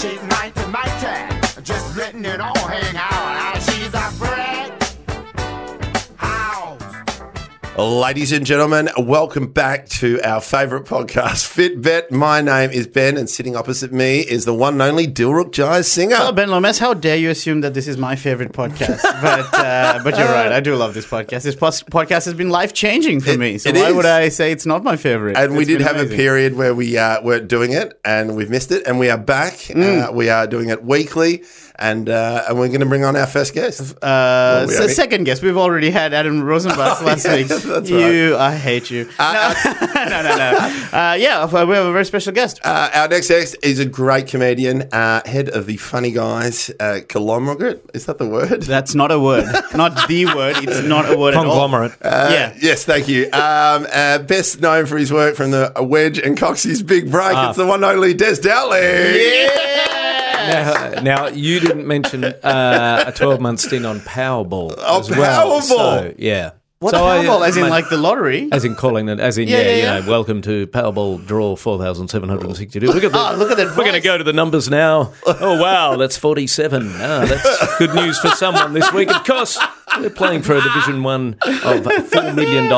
She's mighty, mighty, just letting it all hang out. She's a friend. Ladies and gentlemen, welcome back to our favourite podcast, Fitbet. My name is Ben, and sitting opposite me is the one and only Dilruk Jayasinha. Ben Lomas, how dare you assume that this is my favorite podcast? but uh, but you're right. I do love this podcast. This pos- podcast has been life changing for It- me. So why is. would I say it's not my favorite? and we did have a period where we uh, weren't doing it, and we've missed it, and we are back. Mm. Uh, we are doing it weekly, and uh, and we're going to bring on our first guest. Uh, we so second guest, we've already had Adam Rozenbachs last yeah, week. that's you, I hate you. Uh, no, no, no, no. Uh, yeah, we have a very special guest. Uh, our next guest is a great comedian, uh, head of the Funny Guys uh, conglomerate. Is that the word? That's not a word. Not the word. It's not a word Conglomerate. at all. yeah. Yes, thank you. Um, uh, best known for his work from the Wedge and Coxy's Big Break. Ah. It's the one and only Des Dowling. Now, now, you didn't mention uh, a 12 month stint on Powerball. Oh, as well. Powerball! So, yeah. What so I, Powerball? As in mate, like the lottery? As in calling it, as in, Yeah, yeah, yeah, you know, welcome to Powerball draw 4,762. Look at the, Ah, look at that We're going to go to the numbers now. Oh, wow, that's 47. Ah, that's good news for someone this week. Of course, we're playing for a Division One of $4 million.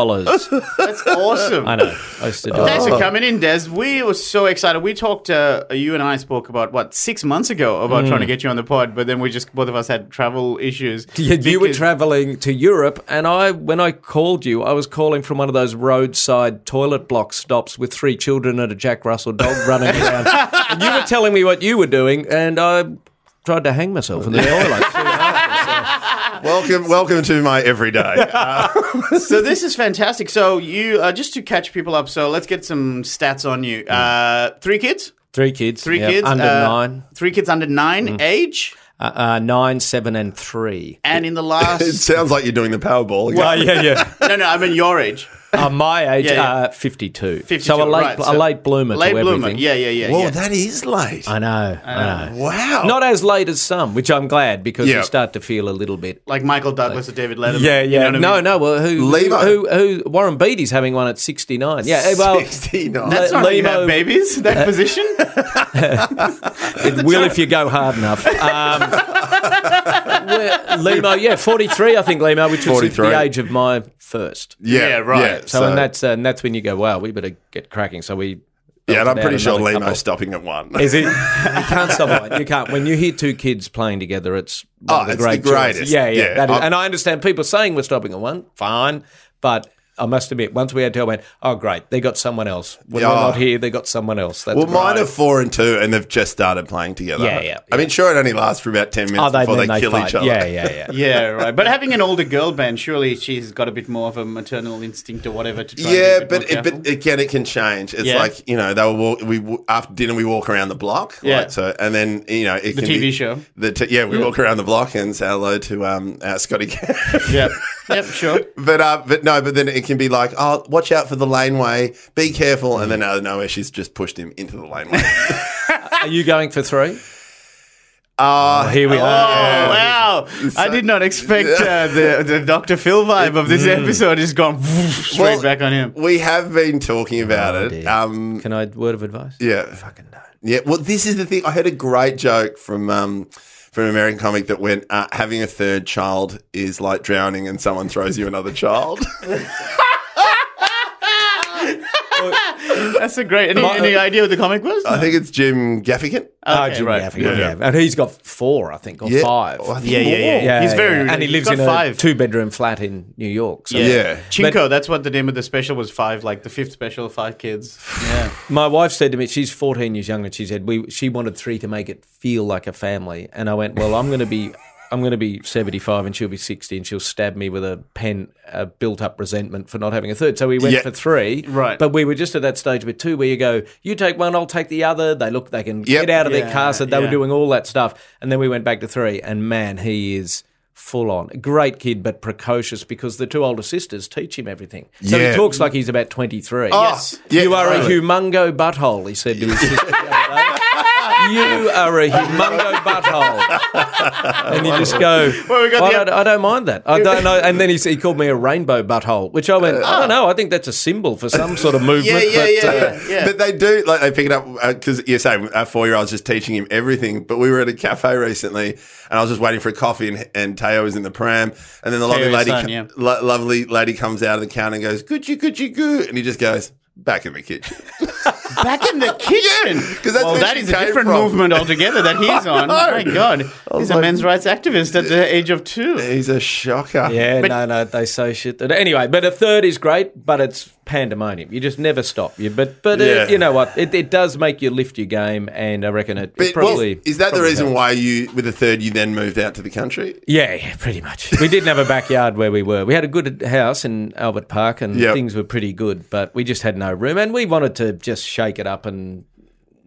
That's awesome. I know. I used to do Thanks for coming in, Des. We were so excited. We talked, uh, you and I spoke about, what, six months ago about trying to get you on the pod, but then we just, both of us had travel issues. Yeah, you were traveling to Europe, and I, when I called you, I was calling from one of those roadside toilet block stops with three children and a Jack Russell dog running around. And you were telling me what you were doing, and I tried to hang myself in the toilet. Welcome, welcome to my everyday. Uh, So this is fantastic. So you, uh, just to catch people up, so let's get some stats on you. Uh, three kids? Three kids, Three yep, kids? under uh, nine, Three kids under nine, age? uh, uh, nine, seven, and three. And in the last, it sounds like you're doing the Powerball. Oh yeah, yeah. no, no, I mean your age. Uh, my age, Yeah, yeah. Uh, fifty-two. 52, So a late, right, a late bloomer. Late to bloomer. everything. Yeah, yeah, yeah. Whoa, yeah. that is late. I know. I know. wow. Not as late as some, which I'm glad because Yeah. you start to feel a little bit like Michael Douglas or David Letterman. Yeah, You yeah. know what I no, mean? no. Well, who, Limo. who, who, who? Warren Beatty's having one at sixty nine. Yeah. eh, Well, 69. That's not how you have babies, that position. it will if you go hard enough. Um, well, Limo, yeah, forty three. I think Limo, which was 43. the age of my first. yeah, Yeah, right. Yeah, So, and that's uh, and that's when you go, wow, we better get cracking. So we. yeah, and I'm pretty sure another Lemo's couple. stopping at one. Is it? You can't stop it. You can't. When you hear two kids playing together, it's one Oh, of the it's the great greatest. joys. Yeah, yeah. Yeah. that is- and I understand people saying we're stopping at one. Fine, but I must admit, once we had to, I went, oh great, they got someone else. When Yeah. we're not here, they got someone else. That's Well, mine great. are four and two, and they've just started playing together. Yeah, yeah, I mean, sure, it only lasts for about ten minutes Oh, they, before they, then kill fight. each other. Yeah, yeah, yeah. yeah, right. But having an older girl band, surely she's got a bit more of a maternal instinct or whatever to try. Yeah, be but it, but again, it can change. It's Yeah. like you know, they will walk. We after dinner we walk around the block. Yeah. like, so and then you know it The can TV be- show. The t- yeah, we walk around the block and say hello to um uh, Scotty. Cash. Yep, yep, sure. But uh, but no, but then it can be like, oh, watch out for the laneway, be careful, and then out of nowhere she's just pushed him into the laneway. Are you going for three? Uh, Here we Oh are. wow! I did not expect uh, the the Dr. Phil vibe of this episode is gone straight Well, back on him. we have been talking about Oh, it. Um, Can I word of advice? yeah, Fucking no. Yeah, well, this is the thing. I heard a great joke from um, from an American comic that went, uh, "Having a third child is like drowning, and someone throws you another child." That's a great. Any, any uh, idea what the comic was? I think it's Jim Gaffigan. Oh, Okay, Jim right. Gaffigan, Yeah. yeah. And he's got four, I think, or Yeah. five. Oh, I think Yeah, yeah, yeah, more. yeah. He's very- and he he's lives got in a five. two-bedroom flat in New York. So. Yeah. Cinco. that's what the name of the special was. Five, like the fifth special, five kids. Yeah. My wife said to me, she's 14 years younger. and She said we she wanted three to make it feel like a family, and I went, well, I'm going to be. I'm going to be 75 and she'll be 60 and she'll stab me with a pen, a built up resentment for not having a third. So we went Yeah. for three. Right. But we were just at that stage with two where you go, you take one, I'll take the other. They look, they can Yep. get out of Yeah, their car. So they yeah. were doing all that stuff. And then we went back to three. And man, he is full on. Great kid, but precocious because the two older sisters teach him everything. So Yeah. he talks like he's about 23. Oh, Yes. yeah, you are totally. a humongo butthole, he said to his sister the other day. You are a humongo butthole. And you just go, Well, we got "I, the- don't, I don't mind that. I don't know. And then he, he called me a rainbow butthole, which I went, I don't know. I think that's a symbol for some sort of movement. Yeah, yeah, but, yeah, uh, yeah, yeah. But they do like they pick it up because you're saying our four year old's just teaching him everything. But we were at a cafe recently, and I was just waiting for a coffee, and, and Teo was in the pram, and then the lovely lady, son, co- yeah. lo- lovely lady comes out of the counter and goes, "Good you, good you, good," and he just goes. Back in the kitchen. Back in the kitchen. 'cause that's well, where that she is a different from. movement altogether that he's on. Oh My God, he's a men's rights activist at the age of two. He's a shocker. Yeah, no, no, they say shit. That, anyway, but a third is great, but it's pandemonium. You just never stop. You, but but Yeah. uh, you know what? It, it does make you lift your game, and I reckon it, it But, well, probably is that the reason helps. why you, with the third, you then moved out to the country? Yeah, yeah, pretty much. We didn't have a backyard where we were. We had a good house in Albert Park, and Yep. things were pretty good, but we just had no room, and we wanted to just shake it up, and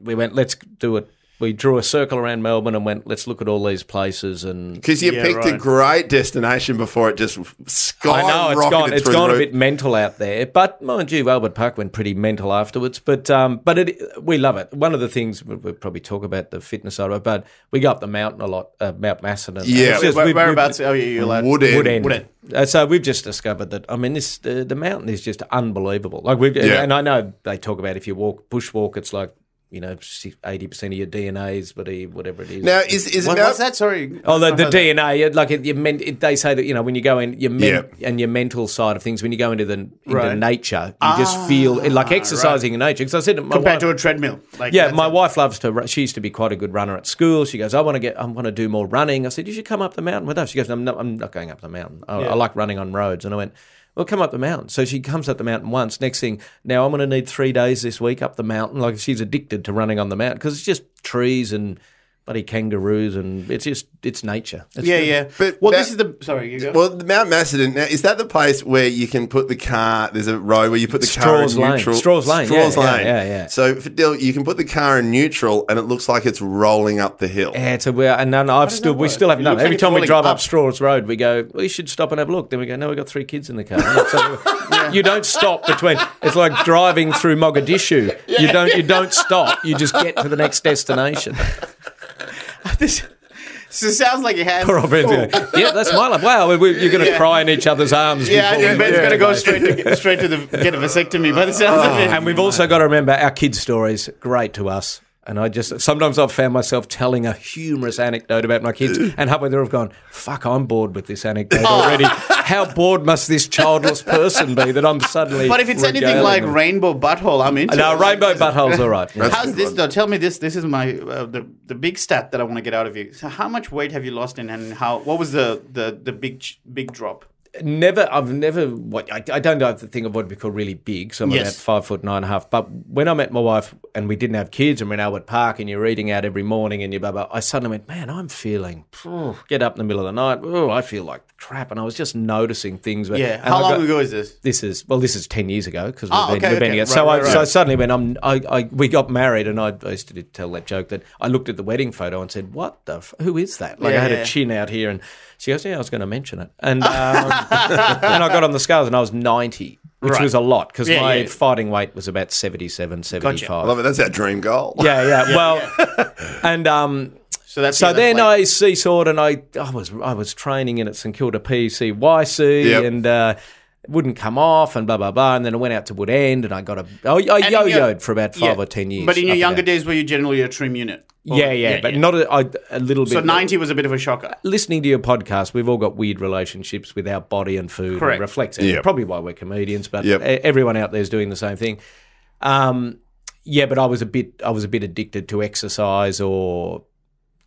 we went, let's do it. We drew a circle around Melbourne and went, let's look at all these places, and Because you Yeah, picked a great destination before it just skyrocketed I know it's gone. It's through the gone a bit mental out there, but mind you, Albert Park went pretty mental afterwards. But um, but it, we love it. One of the things we- we'll probably talk about the fitness side of it, but we go up the mountain a lot, uh, Mount Macedon. Yeah. It's just- Where, we've- whereabouts are you allowed? Woodend. Wood End. Woodend. Uh, so we've just discovered that. I mean, this the, the mountain is just unbelievable. Like we, Yeah. and I know they talk about if you walk bushwalk, it's like you know eighty percent of your DNA is but whatever it is. Now, is, is What, it what's that? Sorry. Oh, the, the heard that. DNA, like it, you men, it, they say that you know when you go in your men, and your mental side of things, when you go into the into Right. nature, you just ah. feel like ah, exercising in nature. Because I said compared wife, to a treadmill. Like yeah, my it. wife loves to. She used to be quite a good runner at school. She goes, I want to get, I want to do more running. I said, you should come up the mountain with us. She goes, I'm not, I'm not going up the mountain. I, I like running on roads. And I went, well, come up the mountain. So she comes up the mountain once. Next thing, now I'm going to need three days this week up the mountain. Like she's addicted to running on the mountain because it's just trees and bloody kangaroos and it's just it's nature. It's Yeah, good. yeah. But well, that- this is the. Sorry, you go. Well, the Mount Macedon. Now, is that the place where you can put the car? There's a road where you put the Straws car in Lane. neutral. Straws Lane, Straws yeah, yeah, Lane. yeah, yeah. So, for Dill, you can put the car in neutral, and it looks like it's rolling up the hill. Yeah, it's a weird, and none, I've still, we still haven't It done it. like Every time we drive up up. Straws Road, we go, we should stop and have a look. Then we go, no, we've got three kids in the car. And you don't stop between. It's like driving through Mogadishu. You don't, you don't stop. You just get to the next destination. this, so it sounds like you had. Poor old Ben's going, oh. yeah, that's my life. Wow, we, we, you're going to Yeah. cry in each other's arms. Yeah, before and we- Ben's going to go straight to straight to the get a vasectomy by the sounds of oh. it. And we've also got to remember our kids' stories, great to us. And I just sometimes I've found myself telling a humorous anecdote about my kids, and halfway through I've gone, "Fuck, I'm bored with this anecdote Oh. already. How bored must this childless person be that I'm suddenly?" But if it's anything like them? rainbow butthole, I'm into. no, it. rainbow buttholes, all right. Yeah. How's this though? Tell me this. This is my uh, the the big stat that I want to get out of you. So how much weight have you lost in, and how? What was the the the big big drop? Never, I've never. What I, I don't if the thing of what we call really big. So I'm Yes. about five foot nine and a half. But when I met my wife and we didn't have kids and we're in Albert Park and you're eating out every morning and you blah blah, I suddenly went, man, I'm feeling. Get up in the middle of the night. Oh, I feel like crap, and I was just noticing things. where- Yeah. How I long got- ago is this? This is well. This is ten years ago because we've Ah, been, okay, we've been okay. together. So Right, I right, so right. suddenly when I'm I, I we got married and I, I used to tell that joke that I looked at the wedding photo and said, "What the f- who is that?" Like Yeah, I had yeah. a chin out here and she goes, "Yeah, I was going to mention it." And um, and I got on the scales and I was ninety. Which Right. was a lot because Yeah, my yeah. fighting weight was about 77, 75. I love it. That's our dream goal. Yeah, yeah. well, and um, So that's so yeah, then like- I seesawed and I, I was I was training in at St Kilda PCYC Yep. and uh, it wouldn't come off and blah blah blah and then I went out to Woodend and I got a I, I And in your- yo-yoed for about five yeah. or ten years. But in your younger that. days, were you generally a trim unit? Or- yeah, yeah, but not a, I, a little bit. So ninety was a bit of a shocker. Listening to your podcast, we've all got weird relationships with our body and food. Correct. And reflects it. Yep. Probably why we're comedians, but Yep. e- everyone out there is doing the same thing. Um, yeah, but I was a bit I was a bit addicted to exercise or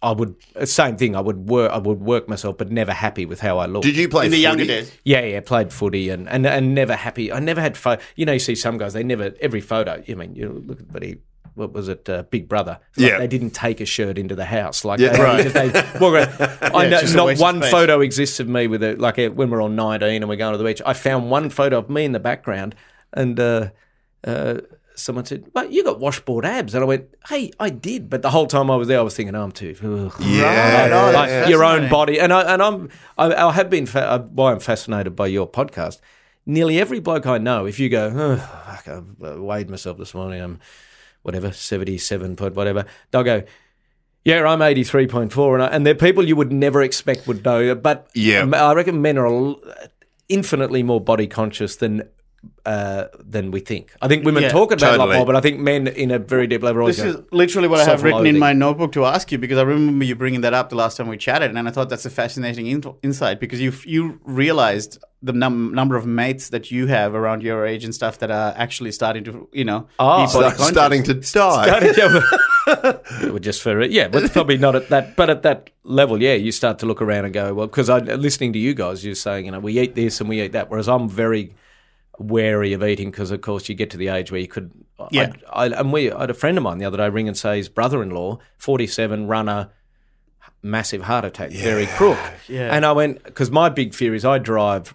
I would same thing. I would work I would work myself, but never happy with how I looked. Did you play In the younger footy? days, Yeah, yeah, played footy and, and, and never happy. I never had photo. You know, you see some guys, they never, every photo, I mean, you look at, but he, what was it, uh, Big Brother? Like Yeah. They didn't take a shirt into the house. Like, Yeah. they, Right. just- they walk around. I know it's not one photo exists of me with it. Like uh, when we're on 19 and we're going to the beach, I found one photo of me in the background and, uh, uh, someone said, "Well, you got washboard abs," and I went, "Hey, I did." But the whole time I was there, I was thinking, "Oh, I'm too." ugh." Yeah. Oh, like that's your own body. And I and I'm I, I have been fa- uh, why I'm fascinated by your podcast. Nearly every bloke I know, if you go, oh, fuck, I weighed myself this morning, I'm whatever seventy seven point whatever, they'll go. Yeah, I'm 83.4, and, I, and they're people you would never expect would know. But Yeah. I reckon men are infinitely more body conscious than uh, than we think. I think women Yeah, talk about it a lot more, but I think men in a very deep level. This is literally what I have written in my notebook to ask you because I remember you bringing that up the last time we chatted, and I thought that's a fascinating in- insight because you you realized the num- number of mates that you have around your age and stuff that are actually starting to you know Oh, Start- starting to die. it would just for yeah, but probably not at that. But at that level, yeah, you start to look around and go, well, because I'm listening to you guys, you're saying, you know, we eat this and we eat that, whereas I'm very wary of eating because, of course, you get to the age where you could. Yeah. I, I, and we, I had a friend of mine the other day ring and say his brother-in-law, 47, runner, massive heart attack, very crook. Yeah. And I went because my big fear is I drive.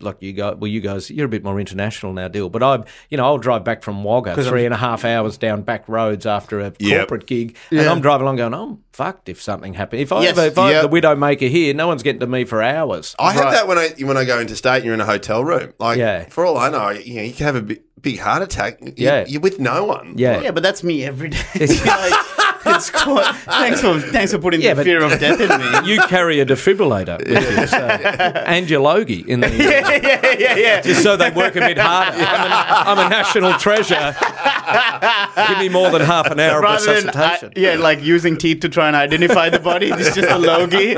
Like you guys, well, you guys, you're a bit more international now, Dill. But I, you know, I'll drive back from Wagga three and a half hours down back roads after a Yep. corporate gig, and I'm driving along going, I'm fucked if something happens. If I Yes. have, if I have Yep. the widow maker here, no one's getting to me for hours. I had Right. that when I when I go into state and you're in a hotel room. Like, Yeah. for all I know, you know, you can have a big, big heart attack. You, Yeah. you're with no one. Yeah. Yeah, but that's me every day. It's quite, thanks for thanks for putting Yeah, the fear of death in me. You carry a defibrillator with you, so, and your Logie in the yeah, yeah, yeah, yeah. just so they work a bit harder. I'm, an, I'm a national treasure. Give me more than half an hour of Rather than, uh, resuscitation. yeah, like using teeth to try and identify the body. It's just a logie.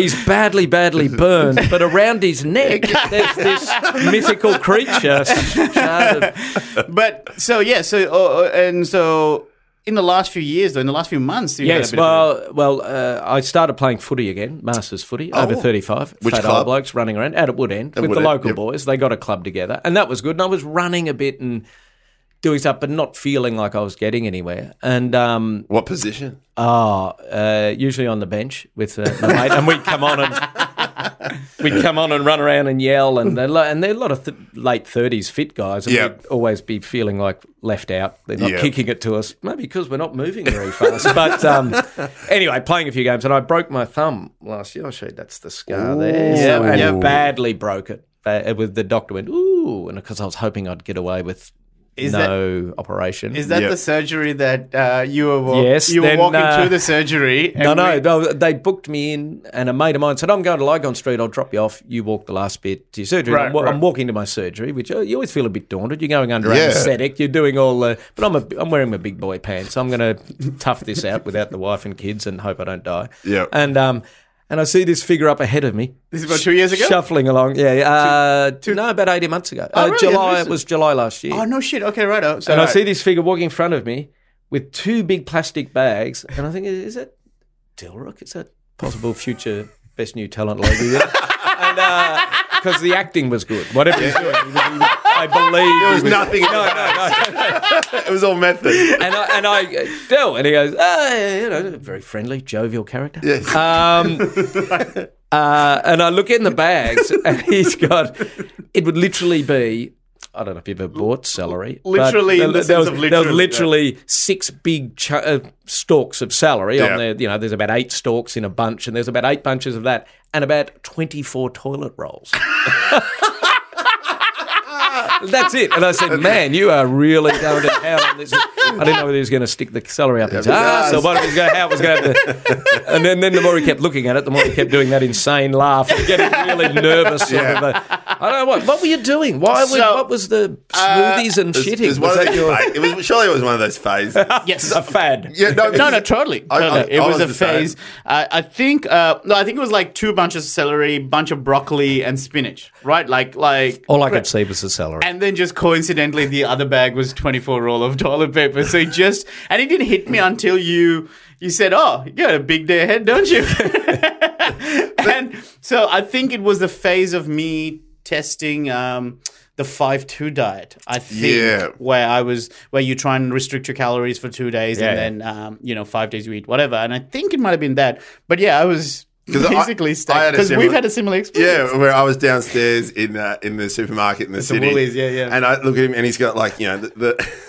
He's badly, badly burned, but around his neck, there's this mythical creature. sharded. but so yeah, so uh, uh, and so in the last few years, though, in the last few months, you had Yes, a bit of well, well, uh, I started playing footy again, Masters footy, over Oh. 35. Which fat club? old blokes running around out at Woodend with Wood the local yep. boys. They got a club together, and that was good. And I was running a bit and doing stuff, but not feeling like I was getting anywhere. And um, What position? Oh, uh, usually on the bench with uh, my mate, and we'd come on and we'd come on and run around and yell, and they're, lo- and they're a lot of th- late thirties fit guys, and Yep. we'd always be feeling like left out. They're not Yep. kicking it to us, maybe because we're not moving very fast. but um, anyway, playing a few games, and I broke my thumb last year. I'll show you that's the scar there. Yeah, So- and badly broke it. Uh, with the doctor went ooh, and because I was hoping I'd get away with Is no operation. Is that Yeah. the surgery that uh, you were wa- Yes, you were then, walking uh, to the surgery? No, and no, we- no. They booked me in, and a mate of mine said, "I'm going to Lygon Street. I'll drop you off. You walk the last bit to your surgery." Right, I'm, right. I'm walking to my surgery, which uh, you always feel a bit daunted. You're going under Yeah. anaesthetic. You're doing all the, but I'm a, I'm wearing my big boy pants. I'm going to tough this out without the wife and kids, and hope I don't die. Yep. And um, and I see this figure up ahead of me. This is about two years ago? shuffling along. Yeah, uh, no, about eighteen months ago. Oh, uh, really? July. It was July last year. Oh no, shit. Okay, right. So and I see this figure walking in front of me with two big plastic bags, and I think, is it Dilruk? Is that possible future best new talent Logie? there? and because the acting was good, whatever he's doing, he was- he was- I believe There was nothing. in No, no, no. it was all method. And I, and I, uh, and he goes, ah, you know, very friendly, jovial character. Um, uh, and I look in the bags, and he's got, it would literally be, I don't know if you've ever bought celery. Literally in the there, was, of there was literally, literally six big ch- uh, stalks of celery Yeah. on there. You know, there's about eight stalks in a bunch, and there's about eight bunches of that, and about 24 toilet rolls. That's it. And I said, man, you are really going to hell on this. I didn't know whether he was going to stick the celery up his ass or what it was going, how it was going to. And then, then the more he kept looking at it, the more he kept doing that insane laugh and getting really nervous. Sort Yeah. of a, I don't know what. What were you doing? Why? were, So, what was the smoothies and It was, shitting? it was one Was that your. It was surely it was one of those phases. yes. a fad? Yeah, no, No, no, totally. I- totally. I- it I was, was a phase. I I think. Uh, no, I think it was like two bunches of celery, bunch of broccoli, and spinach. Right, like like. All I could see was the celery. And then just coincidentally, the other bag was 24 roll of toilet paper. So just, and it didn't hit me until you, you said, oh, you got a big day ahead, don't you? and so I think it was the phase of me testing, um, the five two diet. I think Yeah. where I was where you try and restrict your calories for two days Yeah. and then um, you know five days you eat whatever. And I think it might have been that. But yeah, I was basically I stuck because we've had a similar experience. Yeah, where I was downstairs in uh, in the supermarket in the city, Woolies, yeah, yeah. And I look at him, and he's got like you know the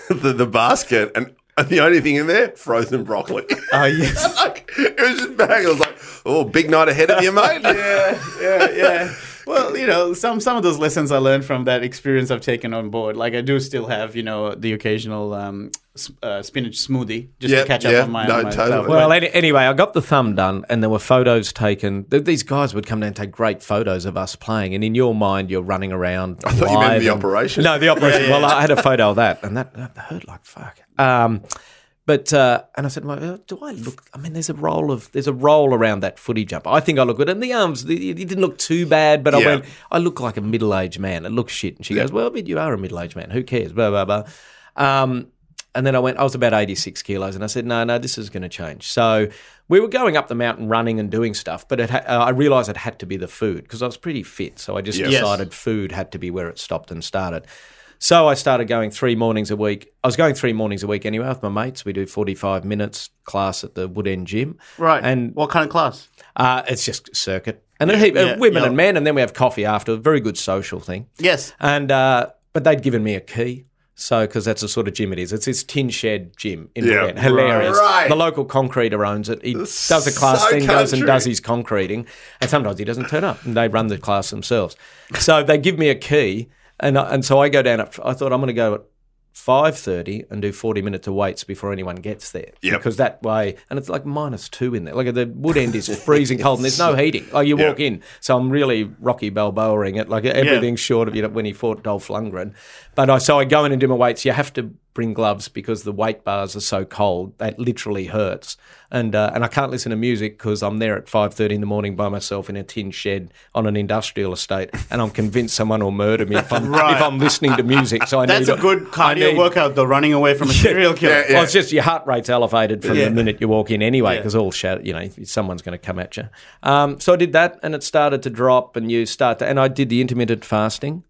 the, the, the basket, and the only thing in there frozen broccoli. Oh yes. like, it was just bag. I was like, oh, big night ahead of you, mate. yeah, yeah, yeah. Well, you know, some some of those lessons I learned from that experience I've taken on board. Like I do still have, you know, the occasional um, uh, spinach smoothie just Yeah, to catch up yeah. on my. No, on my totally. Well, any, anyway, I got the thumb done, and there were photos taken. Th- These guys would come down and take great photos of us playing, and in your mind, you're running around. I thought you meant the operation. No, the operation. Well, I had a photo of that, and that, that hurt like fuck. Um, but uh, and I said, well, uh, do I look? I mean, there's a roll of there's a roll around that footy jump. I think I look good, and the arms, the, it didn't look too bad. But I went, I look like a middle aged man. It looks shit. And she goes, well, but you are a middle aged man. Who cares? Blah blah blah. Um, and then I went, I was about 86 kilos, and I said, no, no, this is going to change. So we were going up the mountain running and doing stuff, but it ha- uh, I realised it had to be the food because I was pretty fit. So I just Yes. decided food had to be where it stopped and started. So I started going three mornings a week. I was going three mornings a week anyway with my mates. We do 45 minutes class at the Woodend Gym. right. And what kind of class? uh, it's just circuit. And a heap, uh, yeah, women yeah. and men, and then we have coffee after. Very good social thing. Yes. And uh, but they'd given me a key. So, because that's the sort of gym it is, it's this tin shed gym in Yeah. Woodend. Hilarious. Right. The local concreter owns it. He That's does a class so thing, goes and does his concreting, and sometimes he doesn't turn up, and they run the class themselves. So they give me a key, and I, and so I go down. At, I thought I'm going to go at five thirty and do forty minutes of weights before anyone gets there, Yep. because that way, and it's like minus two in there. Like the Woodend is freezing cold, and there's no heating. Like you walk in, so I'm really Rocky Balboaing it. Like everything's short of you know when he fought Dolph Lundgren. But I so I go in and do my weights. You have to bring gloves because the weight bars are so cold that literally hurts. And uh, and I can't listen to music because I'm there at five thirty in the morning by myself in a tin shed on an industrial estate, and I'm convinced someone will murder me if I'm Right. if I'm listening to music. So I That's need a good I cardio need- workout, The running away from a serial killer. Yeah. well, it's just your heart rate's elevated from Yeah. the minute you walk in anyway, Yeah. because all shadow, you know, someone's going to come at you. Um, so I did that, and it started to drop, and you start to, and I did the intermittent fasting,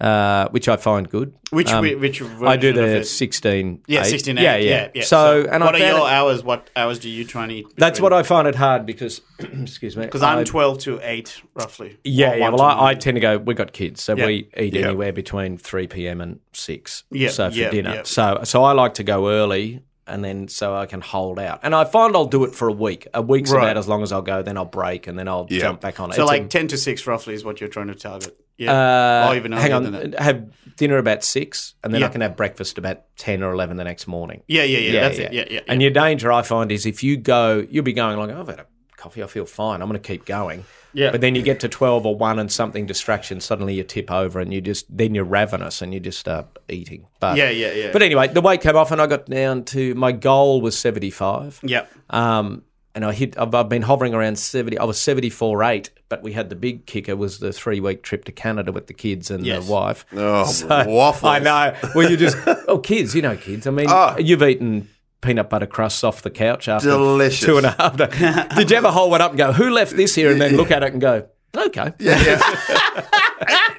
uh, which I find good. Which Um, which I do the sixteen. Yeah, eight. 16 Yeah, yeah, yeah. So, and what I are your it- hours? What hours do you try and eat? That's what I find it hard because, excuse me, Because I'm I- 12 to 8, roughly. Yeah, yeah. Well, I, I tend to go. We've got kids, so Yeah. we eat Yeah. anywhere between three p.m. and six. Yeah, So for yeah, dinner, yeah. so so I like to go early, and then so I can hold out. And I find I'll do it for a week. A week's Right. about as long as I'll go. Then I'll break, and then I'll Yeah. jump back on it. So, It's a- like 10 to 6, roughly, is what you're trying to target. Yeah. uh, or even hang on, than that. have dinner about six, and then I can have breakfast about ten or eleven the next morning. Yeah, yeah, yeah. that's it. Yeah, yeah. And your danger, I find, is if you go, you'll be going like, oh, I've had a coffee, I feel fine. I'm going to keep going. Yeah. But then you get to twelve or one, and something distraction. Suddenly you tip over, and you just then you're ravenous, and you just start eating. But Yeah, yeah, yeah. But anyway, the weight came off, and I got down to my goal was seventy five. yeah. Um, and I hit. I've, I've been hovering around seventy. I was seventy four eight, but we had the big kicker was the three week trip to Canada with the kids and Yes. the wife. Oh, So- waffles. I know. Well, you just oh, kids. You know, kids. I mean, Oh. you've eaten peanut butter crusts off the couch after Delicious. two and a half. days. Did you ever hold one up and go, "Who left this here?" and then look at it and go, "Okay." Yeah, yeah.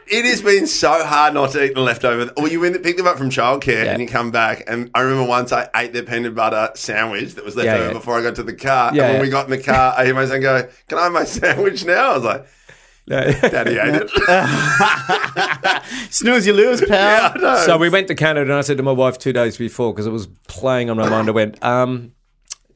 it has been so hard not to eat the leftover. Or you went pick them up from childcare Yeah. and you come back. And I remember once I ate their peanut butter sandwich that was left Yeah, over yeah. before I got to the car. And when we got in the car, I hear my son go, "Can I have my sandwich now?" I was like, "Daddy ate it." Snooze, you lose, pal. yeah. So we went to Canada, and I said to my wife two days before because it was playing on my mind. I went, um,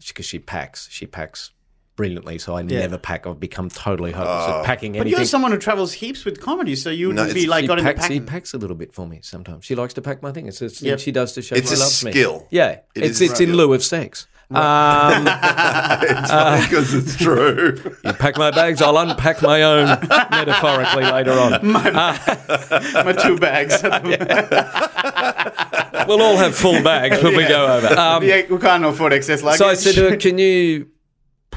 because she packs, she packs brilliantly. So I never pack. I've become totally hopeless at packing anything. But you're someone who travels heaps with comedy, so you No, would be it's- like she got into packs, she packing. packs a little bit for me sometimes. She likes to pack my thing. It's a thing Yep. she does to show It's she a loves skill. me. Yeah, It it's is it's a in lieu of sex. Um, it's funny because it's true. you pack my bags, I'll unpack my own metaphorically later on. My two bags. We'll all have full bags when we go over. Um, yeah, we can't afford excess luggage. so I said to her, "Can you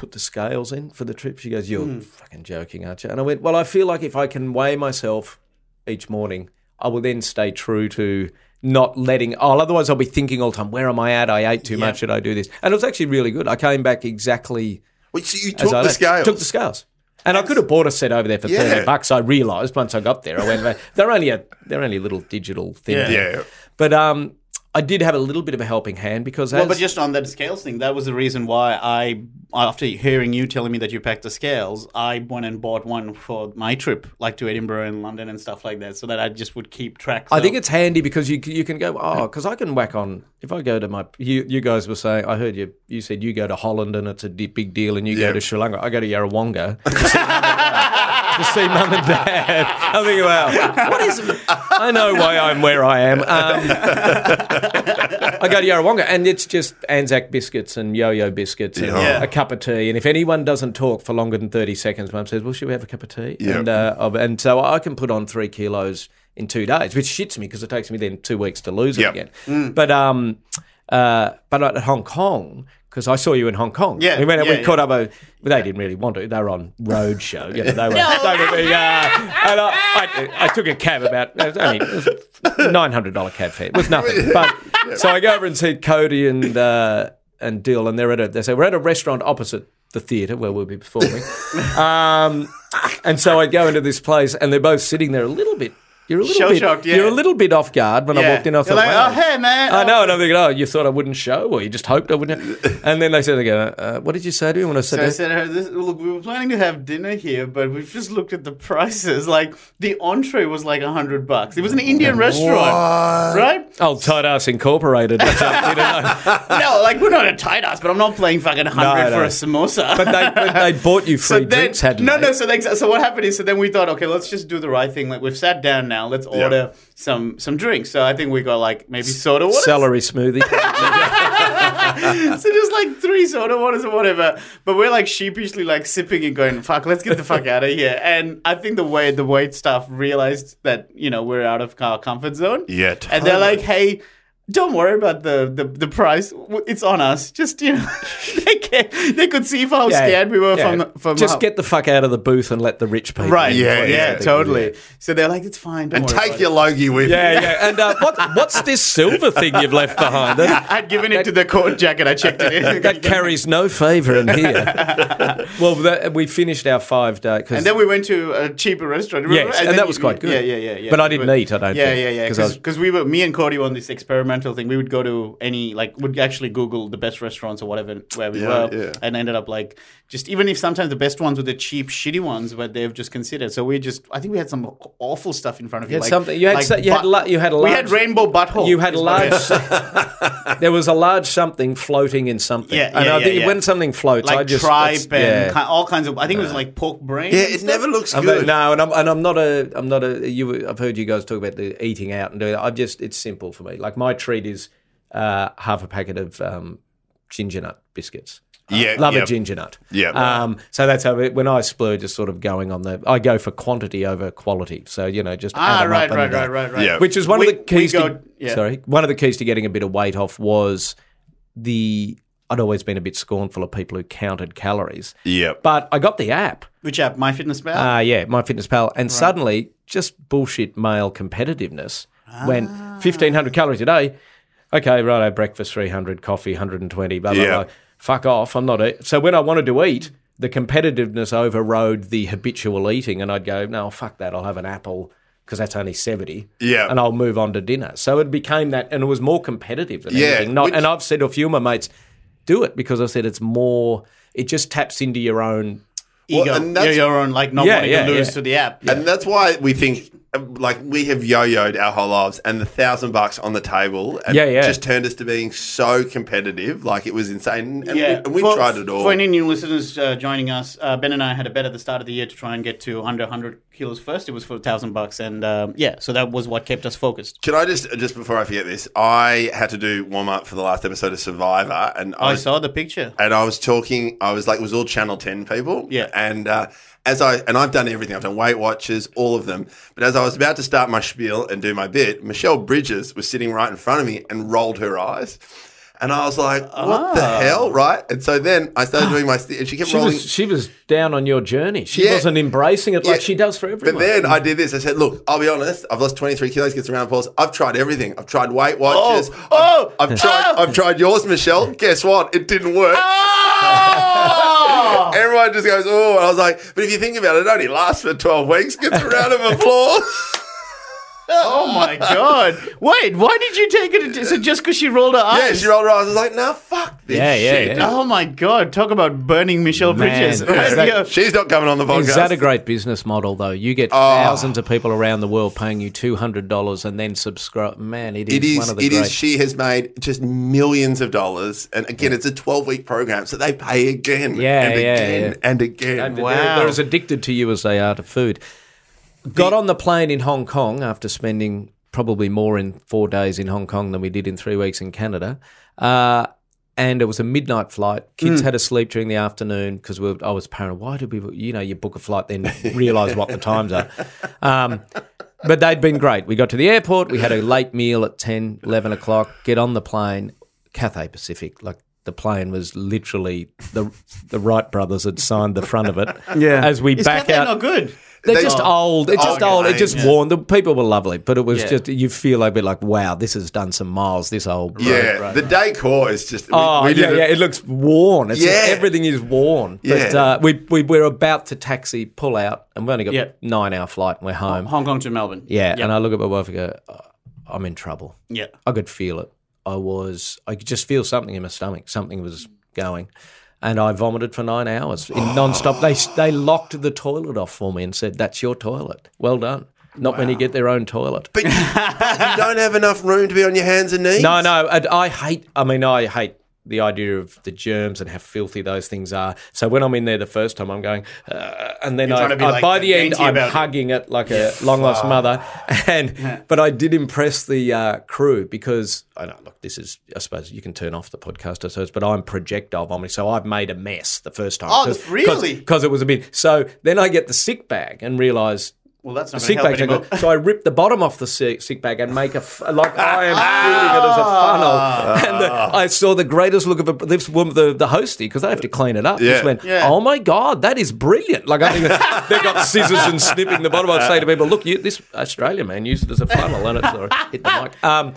put the scales in for the trip?" She goes, "You're Hmm. fucking joking, aren't you?" And I went, "Well, I feel like if I can weigh myself each morning, I will then stay true to." Not letting, oh, otherwise I'll be thinking all the time, where am I at? I ate too much. Did I do this? And it was actually really good. I came back exactly Wait, so you as took I the left. scales? Took the scales. And I could have bought a set over there for Yeah. thirty bucks. I realised once I got there, I went, they're only a they're only a little digital thing. Yeah. yeah. But um, I did have a little bit of a helping hand because Well, but just on that scales thing, that was the reason why I, after hearing you telling me that you packed the scales, I went and bought one for my trip, like to Edinburgh and London and stuff like that, so that I just would keep track. I think it's handy because you you can go oh because I can whack on if I go to my you you guys were saying I heard you you said you go to Holland and it's a big deal and you Yeah. go to Sri Lanka I go to Yarrawonga to see mum and dad. I'm thinking, what is? I know why I'm where I am. Um, I go to Yarrawonga, and it's just Anzac biscuits and yo-yo biscuits and Yeah. a cup of tea. And if anyone doesn't talk for longer than thirty seconds, mum says, "Well, should we have a cup of tea?" Yeah. And uh, and so I can put on three kilos in two days, which shits me because it takes me then two weeks to lose Yep. it again. But um, uh, but at Hong Kong. Because I saw you in Hong Kong. Yeah, we went. yeah, we yeah. caught up. A, well, they didn't really want to. They were on road show. You know, they were. they were being, uh, and I, I, I took a cab about it was only nine hundred dollar cab fare. It was nothing. But so I go over and see Cody and uh, and Dill, and they're at a. They say we're at a restaurant opposite the theatre where we'll be performing. Um, and so I go into this place, and they're both sitting there a little bit. You're a little bit. Shell-shocked, yeah. You're a little bit off guard when I walked in. I thought, like, wow. oh, hey, man. I know, and I'm thinking, oh, you thought I wouldn't show, or you just hoped I wouldn't. And then they said, go, uh, what did you say to me when I said So I said, her, this, look, we were planning to have dinner here, but we've just looked at the prices. Like, the entree was like a hundred bucks. It was an Indian restaurant, right? Oh, Tight Ass Incorporated. That's up, you know. no, like, we're not a tight ass, but I'm not playing fucking hundred No, for a samosa. But they, but they bought you free so then, drinks, hadn't no, they? no. So, they, so what happened is, so then we thought, okay, let's just do the right thing. Like, we've sat down now. Let's order some some drinks. So I think we got like maybe soda water. Celery smoothie. so just like three soda waters or whatever. But we're like sheepishly like sipping and going, fuck, let's get the fuck out of here. And I think the way the wait staff realized that, you know, we're out of our comfort zone. Yeah, And they're like, hey, don't worry about the, the, the price. It's on us. Just, you know, they, can, they could see how Yeah, scared we were yeah. from, from Just how- get the fuck out of the booth and let the rich people. Right. Yeah, Yeah, please. yeah, yeah. totally. So they're like, it's fine. Don't and worry take your it. logie with you. yeah. Yeah. And uh, what, what's this silver thing you've left behind? That, I'd given it to the coat jacket. I checked it in. that carries no favour in here. well, that, we finished our five day. And then we went to a cheaper restaurant. remember? Yes, and then that you- was quite good. Yeah, yeah, yeah, yeah. But I didn't But- eat, I don't Yeah, think, yeah, yeah. 'cause I was- Because we were, me and Cody were on this thing. We would go to any, like, would actually Google the best restaurants or whatever where we Yeah, were, yeah. and ended up like just even if sometimes the best ones were the cheap, shitty ones, but they've just considered. So we just, I think we had some awful stuff in front of you. had like, something- you had like so- you had butt- la- you had a we had rainbow butthole. You had a large. there was a large something floating in something. Yeah, and yeah, I yeah, think yeah. when something floats, I just tribe that's- and yeah. ki- all kinds of. I think it was like pork brain. Yeah, it stuff. never looks I'm good. no, and I'm and I'm not a I'm not a you. I've heard you guys talk about the eating out and doing. that. I just it's simple for me. Like my treat is uh, half a packet of um, ginger nut biscuits. Yeah, Love yeah. a ginger nut. Yeah. Um, so that's how it, when I splurge, is sort of going on the. I go for quantity over quality. So you know, just Ah, add 'em right, up right, and, uh, right, right, right. Yeah. Which is one We- of the keys. go- to, yeah. Sorry, one of the keys to getting a bit of weight off was the. I'd always been a bit scornful of people who counted calories, Yeah. but I got the app. Which app? My Fitness Pal. Ah, yeah, MyFitnessPal, fitness pal, and suddenly just bullshit male competitiveness. When Ah. fifteen hundred calories a day, okay, right, breakfast three hundred, coffee hundred and twenty, blah blah Yeah. blah. Fuck off, I'm not. A- so when I wanted to eat, the competitiveness overrode the habitual eating, and I'd go, no, fuck that, I'll have an apple because that's only seventy. Yeah. and I'll move on to dinner. So it became that, and it was more competitive than Yeah, anything. Not, which- and I've said to a few of my mates, do it because I said it's more. It just taps into your own ego. Well, and that's- your own, like not Yeah, wanting yeah, to lose yeah. to the app. And that's why we think, like, we have yo-yoed our whole lives, and the thousand bucks on the table, and Yeah, yeah. just turned us to being so competitive, like it was insane. And yeah, we, and we for, tried it all. For any new listeners uh, joining us, uh, Ben and I had a bet at the start of the year to try and get to under 100 kilos first. It was for a thousand bucks, and um, yeah, so that was what kept us focused. Can I just, just before I forget this, I had to do warm up for the last episode of Survivor, and I I was saw the picture. and I was talking. I was like, it was all Channel Ten people. Yeah. And uh, as I and I've done everything. I've done Weight Watchers, all of them. But as I was about to start my spiel and do my bit, Michelle Bridges was sitting right in front of me and rolled her eyes. And I was like, "What the ah. hell?" Right? And so then I started doing my, st- and she kept She rolling. was she was down on your journey. She Yeah. wasn't embracing it like Yeah. she does for everyone. But then I did this. I said, "Look, I'll be honest. I've lost 23 kilos. Gets around applause. I've tried everything. I've tried Weight oh. Watchers. Oh, oh, I've, I've tried. oh. I've tried yours, Michelle. Guess what? It didn't work. Oh! Everyone just goes, oh, and I was like, but if you think about it, it only lasts for 12 weeks. Gets a round of applause. oh my god! Wait, why did you take it? Is it just because she rolled her eyes? Yeah, she rolled her eyes. I was like, nah, fuck this Yeah, yeah, shit. yeah. Oh my god! Talk about burning Michelle Man, Bridges. is that- Yeah. She's not coming on the podcast. Is that a great business model, though? You get oh. thousands of people around the world paying you two hundred dollars and then subscribe. Man, it is, It is. one of the It great. is. She has made just millions of dollars, and again, it's a twelve-week program, so they pay again, Yeah, and yeah, again, yeah. and again. And they're- Wow. They're as addicted to you as they are to food. Got on the plane in Hong Kong after spending probably more in four days in Hong Kong than we did in three weeks in Canada. Uh, and it was a midnight flight. Kids Hmm. had to sleep during the afternoon because we I was paranoid. Why did we, you know, you book a flight, then realise what the times are. Um, but they'd been great. We got to the airport. We had a late meal at 10, 11 o'clock. Get on the plane. Cathay Pacific. Like the plane was literally the the Wright brothers had signed the front of it. Yeah. As we Is back Cathay out. not good? They're They- just Oh. old. It's just okay, old. It just yeah. worn. The people were lovely, but it was Yeah. just you feel a bit like, wow, this has done some miles. This old. yeah, the decor is just. we- Oh we yeah, did yeah. it- It looks worn. It's Yeah. everything is worn. But Yeah. uh, we we we're about to taxi, pull out, and we only got Yeah. nine hour flight, and we're home. Hong Kong to Melbourne. Yeah, Yeah. and I look at my wife and go, "Oh, I'm in trouble. Yeah. I could feel it. I was, I could just feel something in my stomach. Something was going. And I vomited for nine hours in non-stop. They they locked the toilet off for me and said, "That's your toilet. Well done." Not many get their own toilet. But you, but you don't have enough room to be on your hands and knees. No, no, and I hate. I mean, I hate the idea of the germs and how filthy those things are. So when I'm in there the first time, I'm going, uh, and then I, trying to be I- like by the end, I'm it. hugging it like a long lost mother. And but I did impress the uh, crew because I know. Look, this is. I suppose you can turn off the podcast, I suppose, but I'm projectile vomiting, so I've made a mess the first time. Oh, really? Because it was a bit. So then I get the sick bag and realise Well, that's not sick going to bag. help so anymore. So I rip the bottom off the sick, sick bag and make a f- like I am feeding it as a funnel. And the, I saw the greatest look of a, this woman, the the hostie, because they have to clean it up. Yeah. Just went, Yeah. oh my god, that is brilliant! Like I think they got scissors and snipping the bottom. I'd say to people, look, you, this Australian man used it as a funnel, and it's sorry, hit the mic. Um,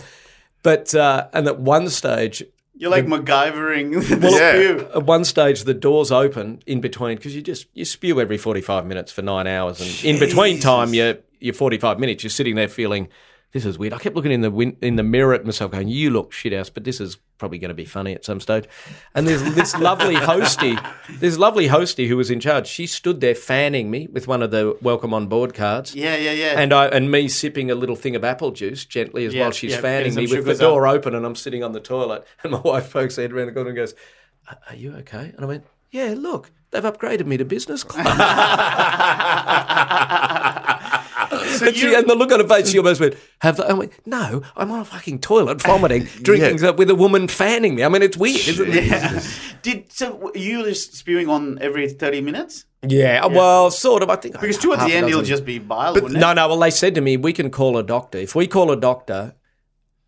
but uh, and at one stage, You're like MacGyvering the Yeah. spew. at one stage the doors open in between because you just you spew every 45 minutes for nine hours and in between time you're, you're 45 minutes you're sitting there feeling this is weird i kept looking in the win- in the mirror at myself going you look shit house but this is probably going to be funny at some stage and there's this lovely hostie this lovely hostie who was in charge she stood there fanning me with one of the welcome on board cards Yeah, yeah, yeah. and I and me sipping a little thing of apple juice gently as Yeah, while she's yeah, fanning me with the sugars up. door open and I'm sitting on the toilet and my wife pokes her head around the corner and goes, "Are- "Are you okay?" And I went, "Yeah, look, they've upgraded me to business class." and, she, and the look on her face, she almost went, "Have they?" I went, "No, I'm on a fucking toilet vomiting, drinking with a woman fanning me. I mean, it's weird, isn't it?" Yeah. Did so? You just spewing on every thirty minutes Yeah, uh, well, sort of. I think because towards the end you'll just be bile, wouldn't it? No, no. Well, they said to me, we can call a doctor. If we call a doctor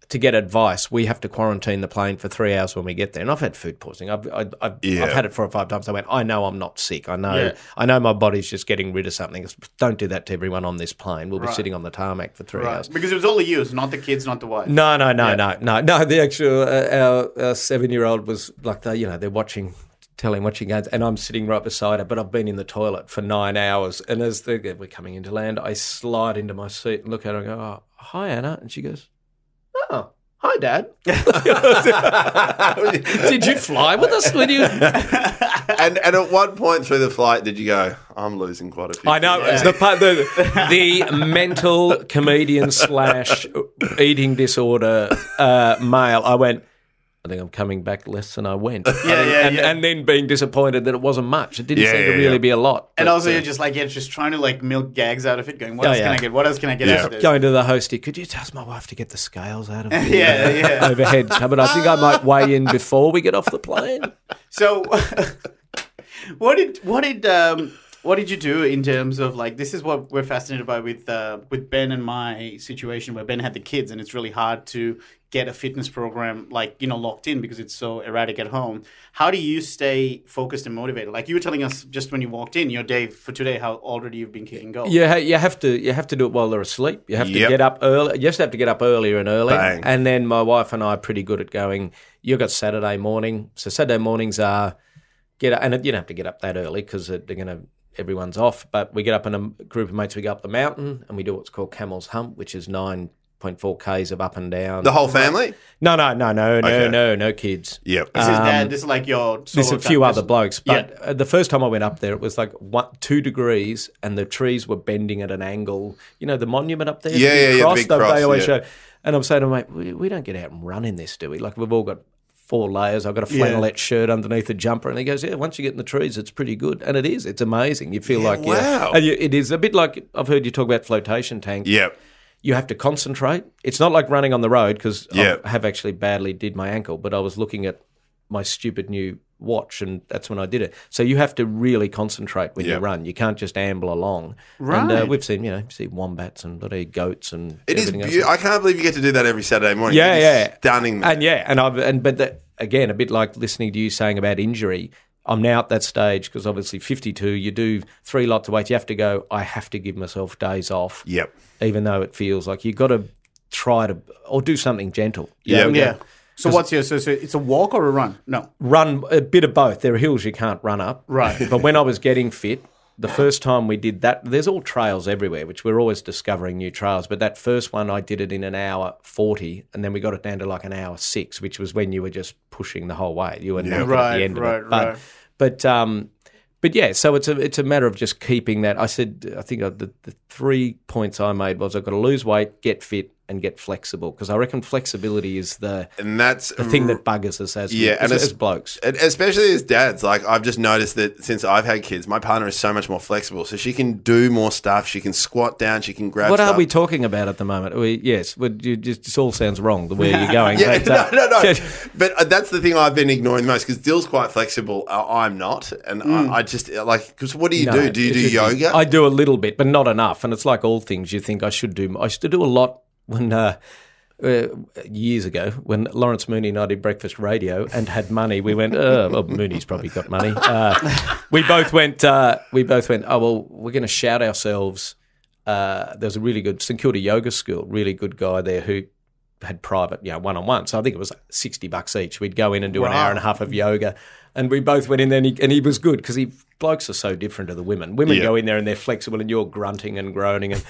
to get advice, we have to quarantine the plane for three hours when we get there. And I've had food poisoning. I've, I've, I've, Yeah. I've had it four or five times. I went, I know I'm not sick. I know, Yeah. I know my body's just getting rid of something. Don't do that to everyone on this plane. We'll be sitting on the tarmac for three Right. hours. Because it was only you, not the kids, not the wife. No, no, no, no, no, no. The actual uh, our, our seven-year-old was like, they, you know, they're watching, telling watching games, and I'm sitting right beside her. But I've been in the toilet for nine hours, and as the, we're coming into land, I slide into my seat and look at her and go, oh, "Hi, Anna," and she goes, "Oh." Hi, Dad. Did you fly with us when you? and and at what point through the flight did you go? I'm losing quite a few. I know it's the, part- the the mental comedian slash eating disorder uh, male. I went. I think I'm coming back less than I went. Yeah, yeah, and, yeah. and then being disappointed that it wasn't much. It didn't Yeah, seem to really yeah. be a lot. And But, also, uh, you're just like, yeah, just trying to like milk gags out of it, going, what Oh, else yeah. can I get? What else can I get Yeah. out of this? going to the hostie. Could you ask my wife to get the scales out of the Yeah, uh, yeah. overhead cupboard? I think I might weigh in before we get off the plane. So, what did what did um, what did you do in terms of like this is what we're fascinated by with uh, with Ben and my situation where Ben had the kids and it's really hard to get a fitness program like you know locked in because it's so erratic at home. How do you stay focused and motivated? Like you were telling us just when you walked in your day for today, how already you've been kicking goals. Yeah, you have to you have to do it while they're asleep. You have to Yep. get up early. You just have to get up earlier and early. Bang. And then my wife and I are pretty good at going. You've got Saturday morning, so Saturday mornings are get up, and you don't have to get up that early because they're going to everyone's off. But we get up in a group of mates. We go up the mountain and we do what's called Camel's Hump, which is nine point four k's of up and down. The whole family? no, no, no, no, no, Okay. no, no kids. Yep. This is dad. This is like your. Um, There's a few time. other blokes, but Yeah. uh, the first time I went up there, it was like one, two degrees, and the trees were bending at an angle. You know the monument up there, Yeah, the yeah, yeah, the big cross, they always yeah. show. And I'm saying to my mate, we, we don't get out and run in this, do we? Like we've all got four layers. I've got a Yeah. flannelette shirt underneath a jumper, and he goes, "Yeah, once you get in the trees, it's pretty good." And it is. It's amazing. You feel Yeah, like wow. and you, it is a bit like I've heard you talk about flotation tank Yep. you have to concentrate. It's not like running on the road because Yeah. I have actually badly did my ankle, but I was looking at my stupid new watch and that's when I did it. So you have to really concentrate when Yeah. you run. You can't just amble along. And uh, Right. we've seen, you know, see wombats and bloody goats and It is. everything else. I can't believe you get to do that every Saturday morning. Yeah, It is yeah. Stunning. And yeah, and I've and but that again, a bit like listening to you saying about injury. I'm now at that stage because obviously 52, you do three lots of weights. You have to go. I have to give myself days off. Yep. even though it feels like you've got to try to or do something gentle. You Yeah. know, Yeah. So what's your? So, so it's a walk or a run? No. Run a bit of both. There are hills you can't run up. Right. But when I was getting fit, the first time we did that, there's all trails everywhere, which we're always discovering new trails. But that first one, I did it in an hour 40, and then we got it down to like an hour six, which was when you were just pushing the whole way. You were knackered at the end of right, it. But, right. but, um, but yeah, so it's a it's a matter of just keeping that. I said I think uh, the, the three points I made was I've got to lose weight, get fit, and get flexible because I reckon flexibility is the And that's the thing that buggers us as Yeah, as, and it's- as blokes. Especially as dads, like I've just noticed that since I've had kids, my partner is so much more flexible. So she can do more stuff. She can squat down. She can grab. What stuff. are we talking about at the moment? We, yes, you just, this all sounds wrong the way you're going. Yeah, but, uh, no, no, no. but uh, that's the thing I've been ignoring the most because Dill's quite flexible. Uh, I'm not, and I, I just like because what do you No, do? Do you do yoga? I do a little bit, but not enough. And it's like all things. You think I should do. I should do a lot when uh, uh, years ago when Lawrence Mooney and I did breakfast radio and had money. We went. Uh, well, Mooney's probably got money. Uh, we both went. Uh, we both went. Oh well, we're going to shout ourselves. Uh, there was a really good St Kilda yoga school. Really good guy there who had private, you know, one on one. So I think it was sixty bucks each. We'd go in and do an hour and a half of yoga, and we both went in there, and he, and he was good because he blokes are so different to the women. Women Yeah. go in there and they're flexible, and you're grunting and groaning. And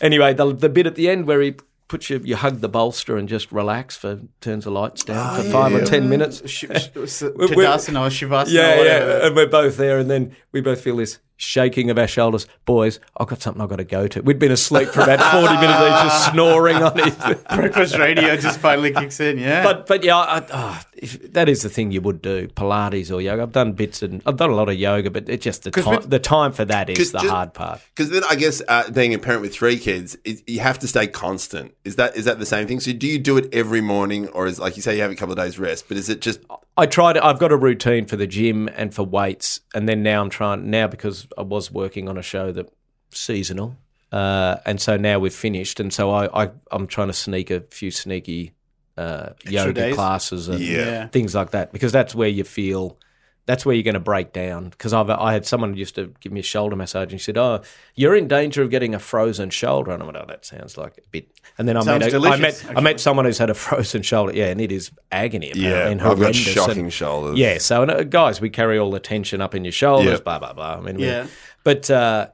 anyway, the the bit at the end where he puts you, you hug the bolster and just relax for turns the lights down ah, for five or ten minutes. Sh- sh- Tadasana or Shavasana. Yeah, or yeah, and we're both there, and then we both feel this shaking of our shoulders. Boys, I've got something I've got to go to. We'd been asleep for about forty minutes, just snoring on it. Breakfast radio just finally kicks in. Yeah. But but yeah, I, oh, if, that is the thing you would do Pilates or yoga. I've done bits and I've done a lot of yoga, but it's just the time. with- the time for that is the just- hard part. Because then I guess uh, being a parent with three kids, it, you have to stay constant. Is that is that the same thing? So do you do it every morning, or is like you say you have a couple of days rest? But is it just I tried. I've got a routine for the gym and for weights, and then now I'm trying now because I was working on a show that seasonal, uh, and so now we've finished, and so I, I I'm trying to sneak a few sneaky uh, yoga days? classes and Yeah. Yeah. things like that because that's where you feel. That's where you're going to break down. Because I've I had someone used to give me a shoulder massage, and he said, "Oh, you're in danger of getting a frozen shoulder." And I went, "Oh, that sounds like a bit." And then I Sounds met a, I met I met someone who's had a frozen shoulder. Yeah, and it is agony. Apparently, and I've got shocking And- shoulders. yeah, so and, uh, guys, we carry all the tension up in your shoulders, Yeah. blah blah blah. I mean, we- Yeah. but uh,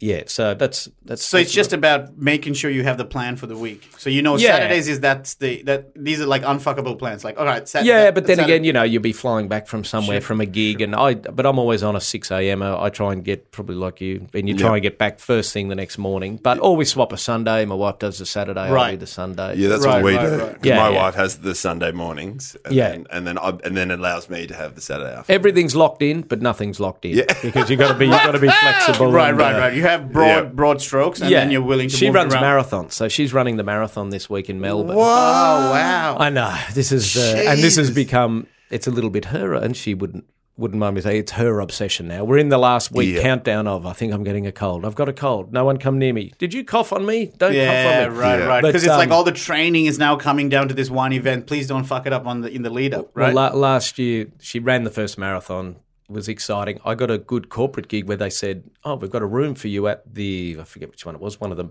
yeah, so that's that's So it's just about making sure you have the plan for the week. So you know Yeah. Saturdays is that's the that these are like unfuckable plans. Like all right, Sat- yeah, that- but then Saturday- again, you know, you'll be flying back from somewhere from a gig, and I, but I'm always on a six a.m. I I try and get probably like you, and you try Yeah. and get back first thing the next morning. But always swap a Sunday. My wife does the Saturday. I Right. do the Sunday. Yeah, that's Right, what we right, do. right. 'Cause Yeah, my yeah. wife has the Sunday mornings, and Yeah. then, and then I, and then it allows me to have the Saturday off. Everything's locked in, but nothing's locked in Yeah. because you got to be you got to be flexible. right, and, right, uh, right. You have broad Yeah. broad strokes, and then you're willing to. She move runs around. marathons, so she's running the marathon this week in Melbourne. Oh wow! I know this is, uh, and this has become it's a little bit her, and she wouldn't wouldn't mind me saying it's her obsession now. We're in the last week Yeah. countdown of I think I'm getting a cold. I've got a cold. No one come near me. Did you cough on me? Don't Yeah, cough on me. right, Yeah. right. But, Because it's like um, all the training is now coming down to this one event. Please don't fuck it up on the in the lead up, right? Well, la- last year she ran the first marathon. Was exciting. I got a good corporate gig where they said, "Oh, we've got a room for you at the I forget which one it was, one of the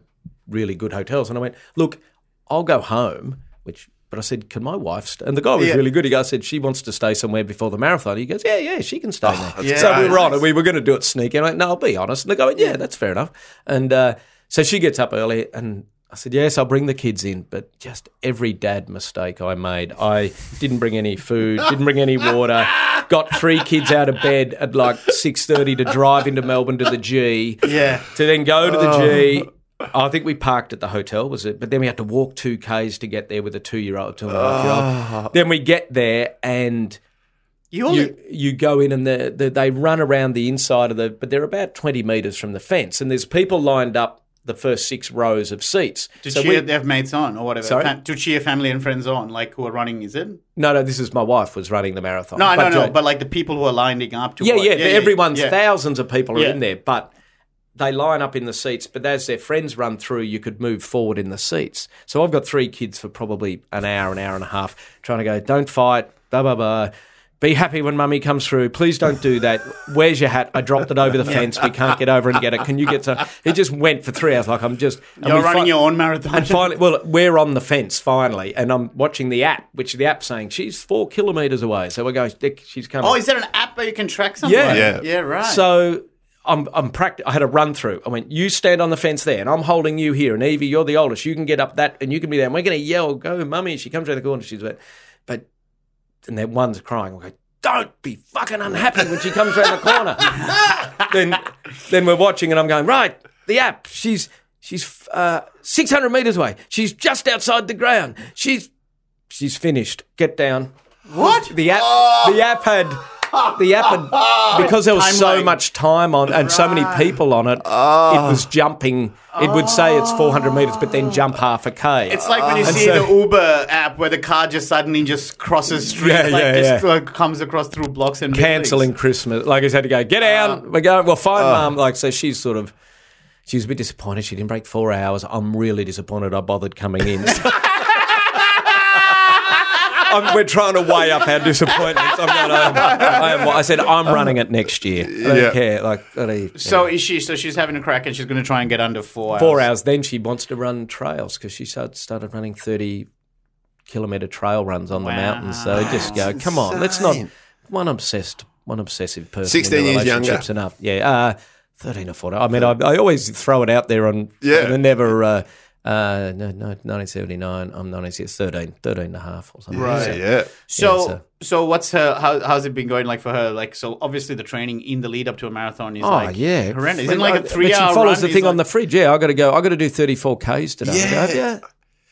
really good hotels." And I went, "Look, I'll go home." Which but I said, can my wife stay? And the guy was Yeah. really good. He goes, I said, she wants to stay somewhere before the marathon. He goes, yeah, yeah, she can stay there. Yeah. So we were on it. We were going to do it sneaky. And I went, no, I'll be honest. And they go, yeah, that's fair enough. And uh, so she gets up early and I said, yes, I'll bring the kids in. But just every dad mistake I made. I didn't bring any food, didn't bring any water, got three kids out of bed at like 6.30 to drive into Melbourne to the G Yeah. to then go to the Oh. G. I think we parked at the hotel, was it? But then we had to walk two k's to get there with a two-year-old, two and a half year Oh. old. Then we get there and You only. you you go in and the, the, they run around the inside of the, but they're about twenty meters from the fence, and there's people lined up the first six rows of seats. to So cheer we- their mates on or whatever. Sorry? Fam- to cheer family and friends on, like who are running, is it? no, no, this is my wife was running the marathon. No, But, know, no, uh, but like the people who are lining up to. Yeah, what- yeah, everyone's yeah. thousands of people are Yeah. in there, but they line up in the seats. But as their friends run through, you could move forward in the seats. So I've got three kids for probably an hour, an hour and a half, trying to go, don't fight, blah, blah, blah. Be happy when mummy comes through. Please don't do that. Where's your hat? I dropped it over the fence. We can't get over and get it. Can you get some? It just went for three hours. Like I'm just. and You're we running fi- your own marathon. and finally, well, we're on the fence finally, and I'm watching the app, which the app's saying she's four kilometres away. So we're going, Dick, she's coming. oh, is there an app where you can track someone? Yeah. Yeah. yeah, right. So I'm I'm pract- I had a run through. I went, you stand on the fence there, and I'm holding you here. And Evie, you're the oldest. You can get up that, and you can be there. And we're going to yell, "Go, mummy!" She comes around the corner. She's like, but and then one's crying. We go, don't be fucking unhappy when she comes around the corner. then then we're watching, and I'm going, right, the app. She's she's uh, 600 meters away. She's just outside the ground. She's she's finished. Get down. what? The app, the app had, the app had, because there was so Timeline. much time on and so many people on it, it was jumping. It would say it's 400 meters, but then jump half a k. It's like when you And see so- the Uber app where the car just suddenly just crosses streets, Yeah, like yeah, just yeah. uh, comes across through blocks and cancelling. Christmas. Like I said to go, get out. we're going. Well, fine, mum. Like so, she's sort of. She was a bit disappointed. She didn't break four hours. I'm really disappointed. I bothered coming in. I'm, we're trying to weigh up our disappointments. I'm going, I, am, I said I'm running it next year. I don't Yeah. care. Like bloody- So is she? So she's having a crack and she's going to try and get under four. four hours. hours. Then she wants to run trails because she started, started running 30 kilometre trail runs on the mountains. So just go, come on, let's not. One obsessed, one obsessive person. 16 in years younger. enough. Yeah, uh, 13 or 14. I mean, I, I always throw it out there on. Yeah. I never. Uh, uh, no, no, 1979. I'm 19, 13, 13 and a half or something. Right. So- Yeah. So, so- so what's her? How, how's it been going like for her? Like, so obviously the training in the lead up to a marathon is Oh like yeah, horrendous. But Isn't like I- a but three hour She follows run the is thing on the fridge. Yeah, I got to go. I got to do 34 k's today. Yeah. yeah.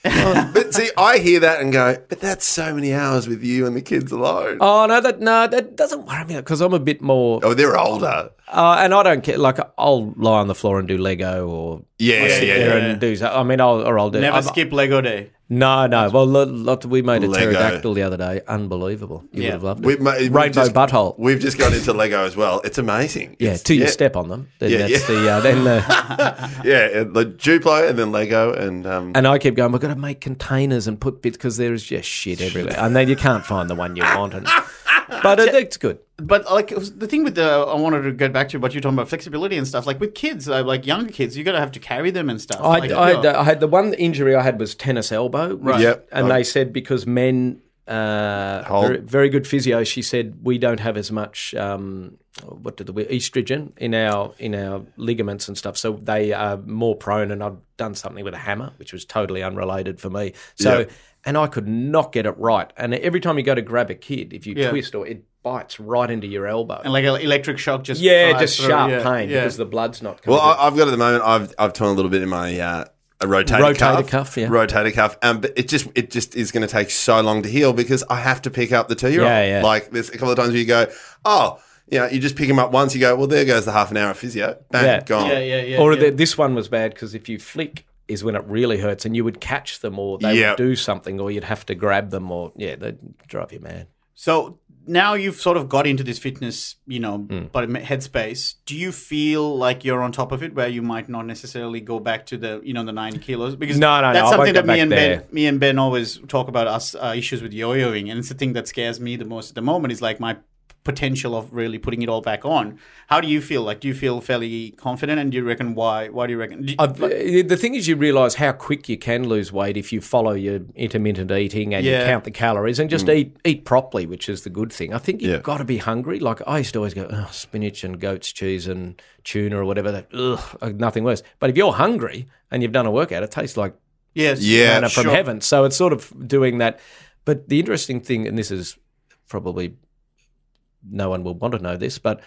But see, I hear that and go, but that's so many hours with you and the kids alone. Oh, no, that no, that doesn't worry me because I'm a bit more, Oh, they're older. uh, and I don't care. Like I'll lie on the floor and do Lego or Yeah, yeah, yeah, yeah. there and do. I mean, I'll or I'll do. Never I'm- skip Lego day. No, no. Well, we made a Lego. pterodactyl the other day. Unbelievable. You Yeah. would have loved it. We've, ma- we've Rainbow just, butthole. We've just gone into Lego as well. It's amazing. yeah, It's- till you step on them. Then Yeah, that's yeah. the uh, then the, Yeah, and the Duplo and then Lego and um, and I keep going. We've got to make containers and put bits because there is just shit everywhere, and then you can't find the one you want. And, but it, it's good. But like the thing with the, I wanted to get back to what you're talking about flexibility and stuff. Like with kids, uh, like younger kids, you gotta have to carry them and stuff. I, like, I, yeah. I had the one injury I had was tennis elbow. Right. Yep. And I- they said because men, uh, very, very good physio, she said we don't have as much um, what did the estrogen in our in our ligaments and stuff, so they are more prone. And I've done something with a hammer, which was totally unrelated for me. So. Yep. And I could not get it right. And every time you go to grab a kid, if you Yeah. twist or it bites right into your elbow. and like an electric shock just yeah, just through, sharp yeah, pain yeah. because the blood's not coming. well, I, I've got at the moment. I've I've torn a little bit in my uh, a rotator, cuff. Rotator cuff, cuff, yeah. rotator cuff. Um, but it just it just is going to take so long to heal because I have to pick up the two year old. Yeah, yeah. Like there's a couple of times where you go, oh, you know, you just pick him up once. You go, well, there goes the half an hour of physio. Bang, Yeah. gone. yeah, yeah, yeah. or yeah. the, this one was bad because if you flick is when it really hurts and you would catch them or they Yeah. would do something or you'd have to grab them or yeah they'd drive you mad So now you've sort of got into this fitness, you know, Hmm. but headspace. Do you feel like you're on top of it, where you might not necessarily go back to the, you know, the ninety kilos? Because No, no, no, that's won't something that me and Ben, me and Ben always talk about us uh, issues with yo-yoing, and it's the thing that scares me the most at the moment. Is like my potential of really putting it all back on. How do you feel? Like, do you feel fairly confident? And do you reckon why? Why do you reckon? Do- I've, uh, the thing is, you realise how quick you can lose weight if you follow your intermittent eating and Yeah. you count the calories and just eat eat properly, which is the good thing. I think you've Yeah. got to be hungry. Like I used to always go, oh, spinach and goat's cheese and tuna or whatever. That ugh, nothing worse. But if you're hungry and you've done a workout, it tastes like yes. Yeah, manna from sure. heaven. So it's sort of doing that. But the interesting thing, and this is probably no one will want to know this, but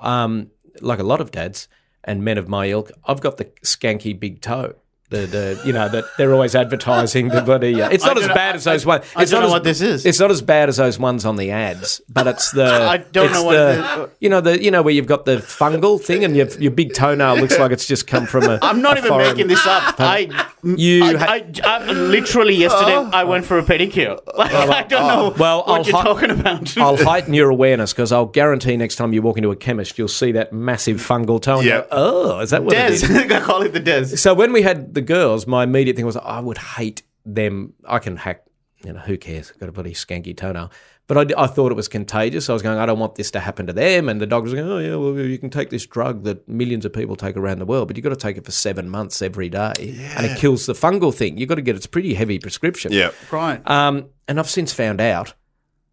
um, like a lot of dads and men of my ilk, I've got the skanky big toe. The, the you know that they're always advertising the bloody. Uh, it's not as bad know- as those ones. I It's don't know as, what this is. It's not as bad as those ones on the ads, but it's the. I don't know what the, you know the you know where you've got the fungal thing and your your big toenail looks like it's just come from a. I'm not a even foreign- making this up. I, You I, ha- I, I- literally yesterday I went for a pedicure. Like, I don't know Well, what I'll you're hi- talking about. I'll heighten your awareness because I'll guarantee next time you walk into a chemist, you'll see that massive fungal toe. Yeah. Oh, is that what it is? Des, I call it the Des. So when we had the girls, my immediate thing was I would hate them. I can hack, you know, who cares? I've Got a bloody skanky toenail. But I, I thought it was contagious. I was going, I don't want this to happen to them. And the doctor was going, oh, yeah, well, you can take this drug that millions of people take around the world, but you've got to take it for seven months every day. And it kills the fungal thing. You've got to get it's a pretty heavy prescription. Yeah. Right. Um, and I've since found out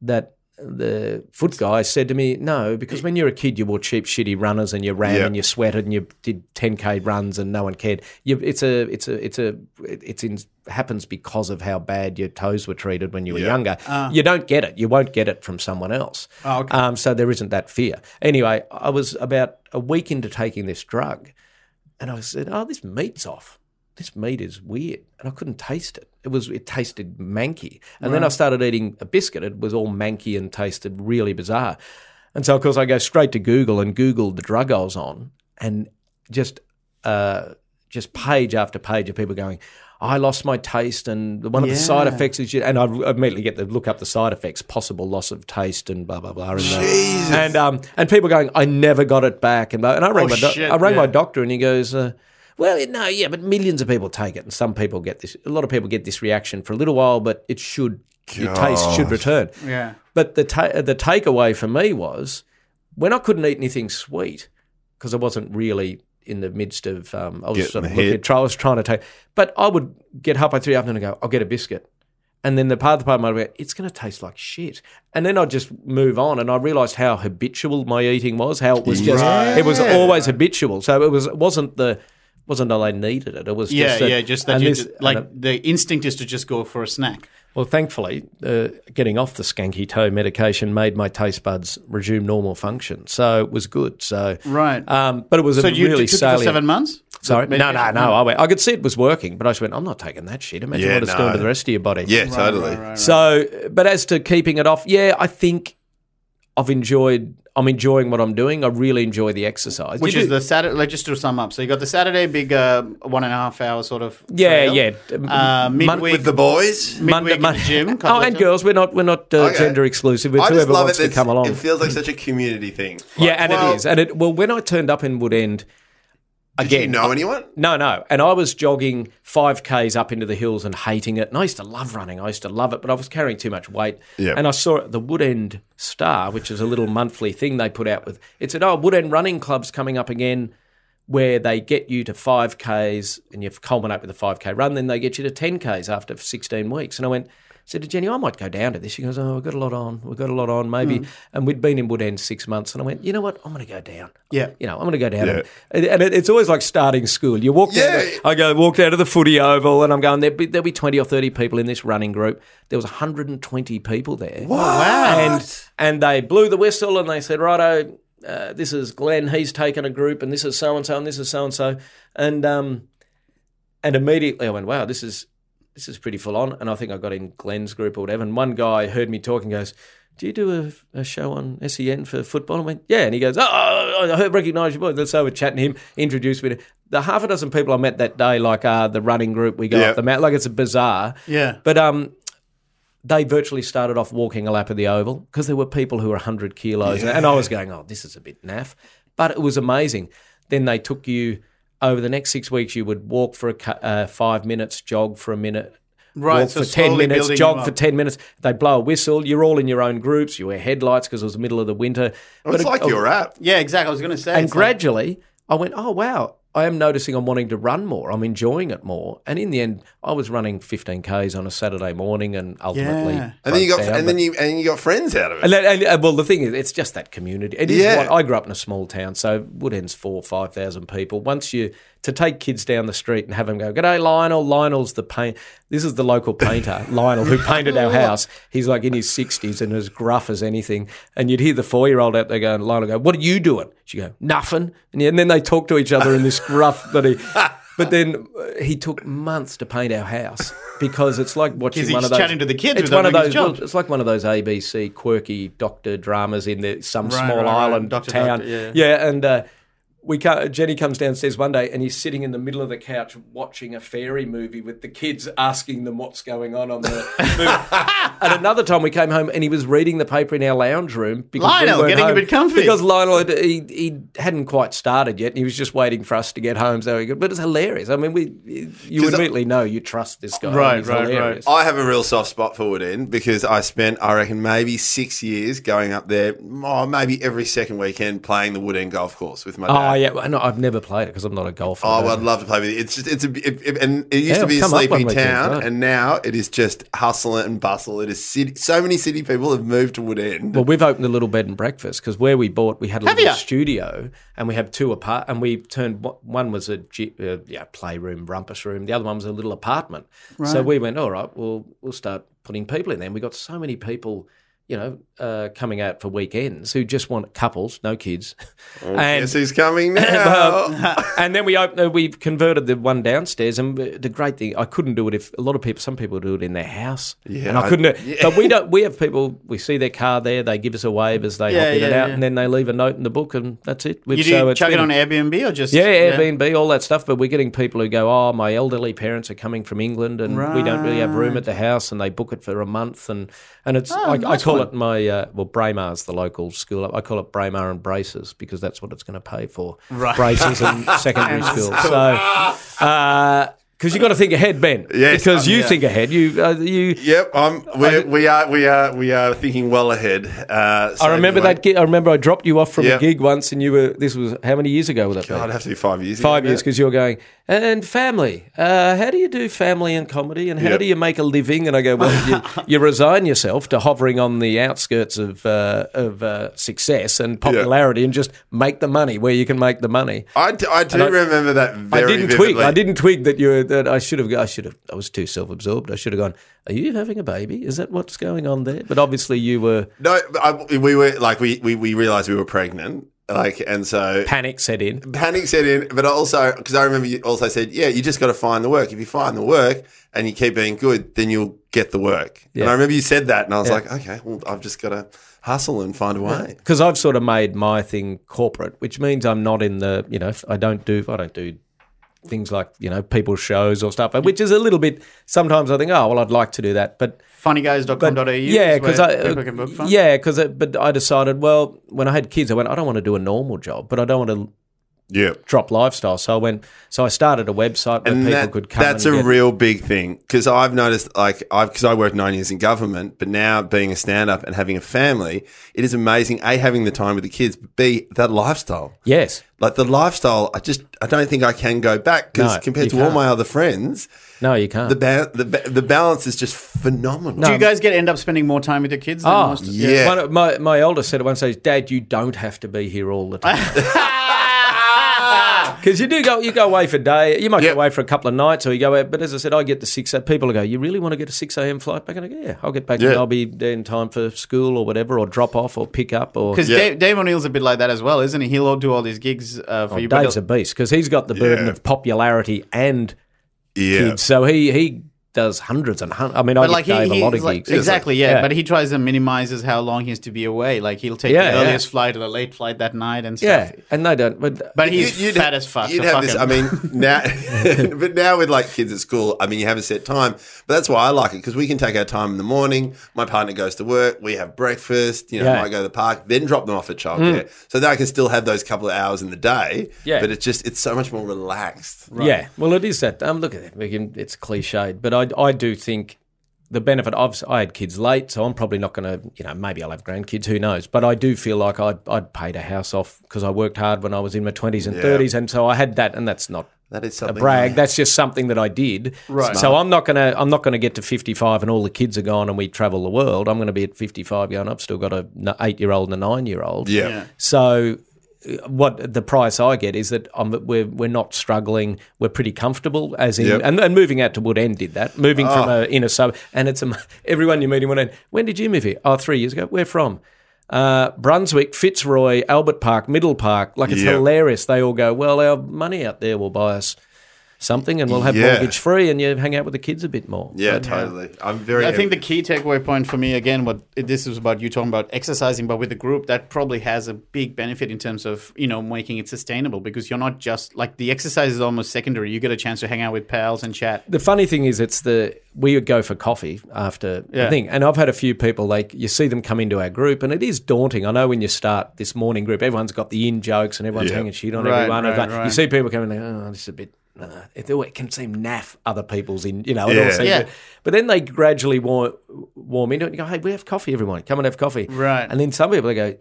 that the foot guy said to me, no, because when you're a kid, you wore cheap, shitty runners and you ran Yeah. and you sweated and you did 10k runs and no one cared. You, it's a, it's a, it's a, it's in happens because of how bad your toes were treated when you were Yeah. younger. you don't get it. You won't get it from someone else. Oh, okay. Um, so there isn't that fear. Anyway, I was about a week into taking this drug, and I said, "Oh, this meat's off. This meat is weird," and I couldn't taste it. It was it tasted manky, and then I started eating a biscuit. It was all manky and tasted really bizarre. And so, of course, I go straight to Google and Googled the drug I was on, and just uh, just page after page of people going, I lost my taste, and one of the side effects is, you, and I immediately get to look up the side effects, possible loss of taste, and blah blah blah, and, uh, Jesus. and um and people going, I never got it back, and and I rang Oh, my shit, I rang my doctor, and he goes. Uh, well, no, yeah, but millions of people take it, and some people get this. A lot of people get this reaction for a little while, but it should your taste should return. Yeah. But the ta- the takeaway for me was when I couldn't eat anything sweet because I wasn't really in the midst of um, I was Getting sort of looking at try, I was trying to take, but I would get halfway through the afternoon and go, I'll get a biscuit. And then the part of the part of my brain, it's going to taste like shit. And then I'd just move on, and I realised how habitual my eating was. How it was just, it was always habitual. So it was, it wasn't the, wasn't that I needed it. It was Yeah, just that, yeah, just that you this- d- like it- the instinct is to just go for a snack. well, thankfully, uh, getting off the skanky toe medication made my taste buds resume normal function, so it was good. So, Right. um, but it was So a you really took it for seven months? Sorry, no, no, no. I, went, I could see it was working, but I just went, I'm not taking that shit. Imagine Yeah, what it's doing to no. the rest of your body. Yeah, totally. Right, right, right. So, but as to keeping it off, yeah, I think I've enjoyed. I'm enjoying what I'm doing. I really enjoy the exercise. Which You is do- the Saturday. let's just to sum up. So you got the Saturday big uh, one and a half hour sort of. yeah, trail. yeah. Uh, midweek With the boys. midweek in the gym. Oh, and girls. We're not. We're not uh, Okay. gender exclusive. It's I just whoever love wants it. to come along. It feels like such a community thing. yeah, and well, it is. And it. Well, when I turned up in Woodend, Did again, you know anyone? No, no. And I was jogging 5Ks up into the hills and hating it. And I used to love running. I used to love it, but I was carrying too much weight. Yeah. And I saw the Woodend Star, which is a little monthly thing they put out with. It said, oh, Woodend Running Club's coming up again where they get you to 5Ks and you culminate with a 5K run. Then they get you to 10Ks after 16 weeks. And I went, said to Jenny, I might go down to this. She goes, Oh, we've got a lot on. We've got a lot on, maybe. And we'd been in Woodend six months. And I went, You know what? I'm going to go down. Yeah. You know, I'm going to go down. Yeah. And, and it, it's always like starting school. You walk down, Yeah. the- I go, walk down to the footy oval and I'm going, there'll be, there'll be 20 or 30 people in this running group. There was 120 people there. Wow. And, and they blew the whistle and they said, righto, uh, this is Glenn, he's taken a group, and this is so and so, and this is so and so, and um, and immediately I went, wow, this is this is pretty full on, and I think I got in Glenn's group or whatever, and one guy heard me talking, goes. Do you do a, a show on SEN for football? I went, yeah. And he goes, oh, I recognise your voice. So we're chatting to him, introduced me to the half a dozen people I met that day, like uh, the running group, we go Yeah. up the mountain. Like it's a bizarre. Yeah. But um, they virtually started off walking a lap of the oval because there were people who were 100 kilos. And I was going, oh, this is a bit naff. But it was amazing. Then they took you over the next six weeks, you would walk for a, uh, five minutes, jog for a minute, Right, walk so for 10 minutes, jog for 10 minutes. They blow a whistle. You're all in your own groups. You wear headlights because it was the middle of the winter. it's it- like oh, your app. Yeah, exactly. I was going to say. And it's like- gradually, I went, oh, wow. I am noticing I'm wanting to run more. I'm enjoying it more. And in the end, I was running 15Ks on a Saturday morning and ultimately. Yeah. And then you got down, and then you and you got friends out of it. and, then- and, uh, well, the thing is, it's just that community. It is. Yeah. What, I grew up in a small town, so Woodend's four, five thousand people. Once you to take kids down the street and have them go, "G'day, Lionel." Lionel's the paint. This is the local painter, Lionel, who painted our house. He's like in his sixties and as gruff as anything. And you'd hear the four-year-old out there going, "Lionel, go, what are you doing?" She go, "Nothing." And, then they talk to each other in this gruff that he. But then uh, he took months to paint our house because it's like watching one of those. chatting to the kids It's one of those. well, it's like one of those ABC quirky doctor dramas in the, some Right, small right, right. island Doctor, town. doctor, yeah. and uh, we ca Jenny comes downstairs one day and he's sitting in the middle of the couch watching a fairy movie with the kids asking them what's going on on the movie. and another time we came home and he was reading the paper in our lounge room because we Lionel, weren't getting a bit comfy. because Lionel had, he, he hadn't quite started yet and he was just waiting for us to get home so he could, but it's hilarious. I mean, we you 'Cause I- immediately know you trust this guy. Right, He's right, right. I have a real soft spot for Woodend because I spent, I reckon, maybe six years going up there, oh, maybe every second weekend playing the Woodend golf course with my dad. Oh yeah, well, no, I've never played it because I'm not a golfer. Oh, well, I'd love to play with you. It's just, it's a, it, it- and it used Yeah, to be a sleepy one weekend, town, right. and now it is just hustle and bustle. It is city. So many city people have moved to Woodend. Well, we've opened a little bed and breakfast because where we bought, we had a Have little ya? studio and we have two apart, and we turned one was a uh, yeah playroom, rumpus room. The other one was a little apartment. So we went, all right, well, we'll start putting people in there. And we got so many people. You know, uh, coming out for weekends who just want couples, no kids, and Guess who's coming now? Well, and then we opened, uh, we converted the one downstairs, and the great thing, I couldn't do it if a lot of people, some people do it in their house, Yeah, and I I- couldn't. do- But we don't. We have people. We see their car there. They give us a wave as they Yeah, hop in and out, yeah. and then they leave a note in the book, and that's it. Which, You do so chuck it on Airbnb or just yeah, Airbnb, all that stuff. But we're getting people who go, "Oh, my elderly parents are coming from England, and we don't really have room at the house," and they book it for a month, and and it's I, I nice call one. it my uh, well, Braemar's the local school. I call it Braemar and Braces because that's what it's going to pay for. Right. Braces and secondary school. So. Because you've got to think ahead, Ben. Yes, because um, you yeah. think ahead. You, uh, you. Yep, um, we, we are we are we are thinking well ahead. Uh, so I remember anyway, that. Gig, I remember I dropped you off from Yeah. a gig once, and you were. This was how many years ago would that be? I'd have to be five years. Five ago years because you're going and family. Uh, how do you do family and comedy, and how Yep. do you make a living? And I go, well, you, you resign yourself to hovering on the outskirts of uh, of uh, success and popularity, and just make the money where you can make the money. I, d- I do remember that very I didn't vividly. twig. I didn't twig that you that I should have. I should have. I was too self absorbed. I should have gone. Are you having a baby? Is that what's going on there? But obviously, you were No, I, we were like we, we we realized we were pregnant, like, and so panic set in. panic set in. But also because I remember you also said, yeah, you just got to find the work. If you find the work and you keep being good, then you'll get the work. And I remember you said that, and I was Yeah. like, okay, well, I've just got to hustle and find a way. because I've sort of made my thing corporate, which means I'm not in the you know I don't do I don't do things like you know people's shows or stuff, which is a little bit. Sometimes I think, oh well, I'd like to do that, but Funnyguys.com.au. yeah, because I people can book from. yeah because but I decided well when I had kids, I went I don't want to do a normal job, but I don't want to Yeah. drop lifestyle, so I went so I started a website where And people that- could come. that's and a get- real big thing because I've noticed, like, I've because I worked nine years in government, but now being a stand-up and having a family, it is amazing. A having the time with the kids, but B that lifestyle. yes. Like the lifestyle, I just I don't think I can go back because No, compared to all can't. my other friends, No, you can't. the ba- the ba- the balance is just phenomenal. Do you guys get end up spending more time with your kids than Oh, most? yeah. One of- my my oldest said at one stage, "Dad, you don't have to be here all the time." Because you do go, you go away for a day. You might Yep. go away for a couple of nights, or you go out. But as I said, I get the six. People go, "You really want to get a six a.m. flight back?" And I go, "Yeah, I'll get back. Yeah. and I'll be there in time for school or whatever, or drop off or pick up." Or Because Yeah. Dave, Dave O'Neill's a bit like that as well, isn't he? He'll do all these gigs uh, for Oh, you. Dave's a beast because he's got the burden Yeah. of popularity and yeah, kids. So he he does hundreds and hundreds. I mean, I But get like he, Dave a lot of like, gigs. exactly, yeah, Yeah. But he tries to minimizes how long he has to be away. Like he'll take Yeah, the yeah. earliest flight or the late flight that night and stuff. Yeah, and they don't. But But he's You- you'd- fat as fuck. You'd so have fuck this. him. I mean, now, but now with like kids at school, I mean, you have a set time. But that's why I like it because we can take our time in the morning. My partner goes to work. We have breakfast. You know, Yeah. might go to the park, then drop them off at childcare, so that I can still have those couple of hours in the day. Yeah. But it's just it's so much more relaxed. Yeah, well, it is that. Um, look at it. We can, it's cliched, but I I, I do think the benefit of I had kids late, so I'm probably not going to, you know, maybe I'll have grandkids, who knows? But I do feel like I, I'd paid a house off because I worked hard when I was in my 20s and Yeah. 30s, and so I had that, and that's not That is a something. brag. That's just something that I did. Right. So I'm not gonna I'm not gonna get to 55 and all the kids are gone and we travel the world. I'm going to be at 55 going. I've still got a n- eight year old and a nine year old. Yeah. Yeah. So what the price I get is that I'm, we're we're not struggling. We're pretty comfortable. As in, Yep. and, and moving out to Woodend did that. Moving from Oh. a inner sub, and it's a, everyone you meet in Woodend. When did you move here? Oh, three years ago. Where from? Uh, Brunswick, Fitzroy, Albert Park, Middle Park. Like it's Yep. hilarious. They all go. Well, our money out there will buy us something, and we'll have Yeah. mortgage free, and you hang out with the kids a bit more. Yeah, uh, totally. I'm very. I think the key takeaway point for me again, what this is about you talking about exercising, but with the group, that probably has a big benefit in terms of you know making it sustainable because you're not just like the exercise is almost secondary. You get a chance to hang out with pals and chat. The funny thing is, it's the we would go for coffee after Yeah. the thing, and I've had a few people like you see them come into our group, and it is daunting. I know when you start this morning group, everyone's got the in jokes and everyone's Yeah. hanging shit on Right, everyone. and right, You see people coming, like, oh, this is a bit. Uh, it, it can seem naff other people's in, you know. It Yeah. all seems Yeah. but then they gradually warm, warm into it. And you go, hey, we have coffee, everyone. Come and have coffee. Right. And then some people they go,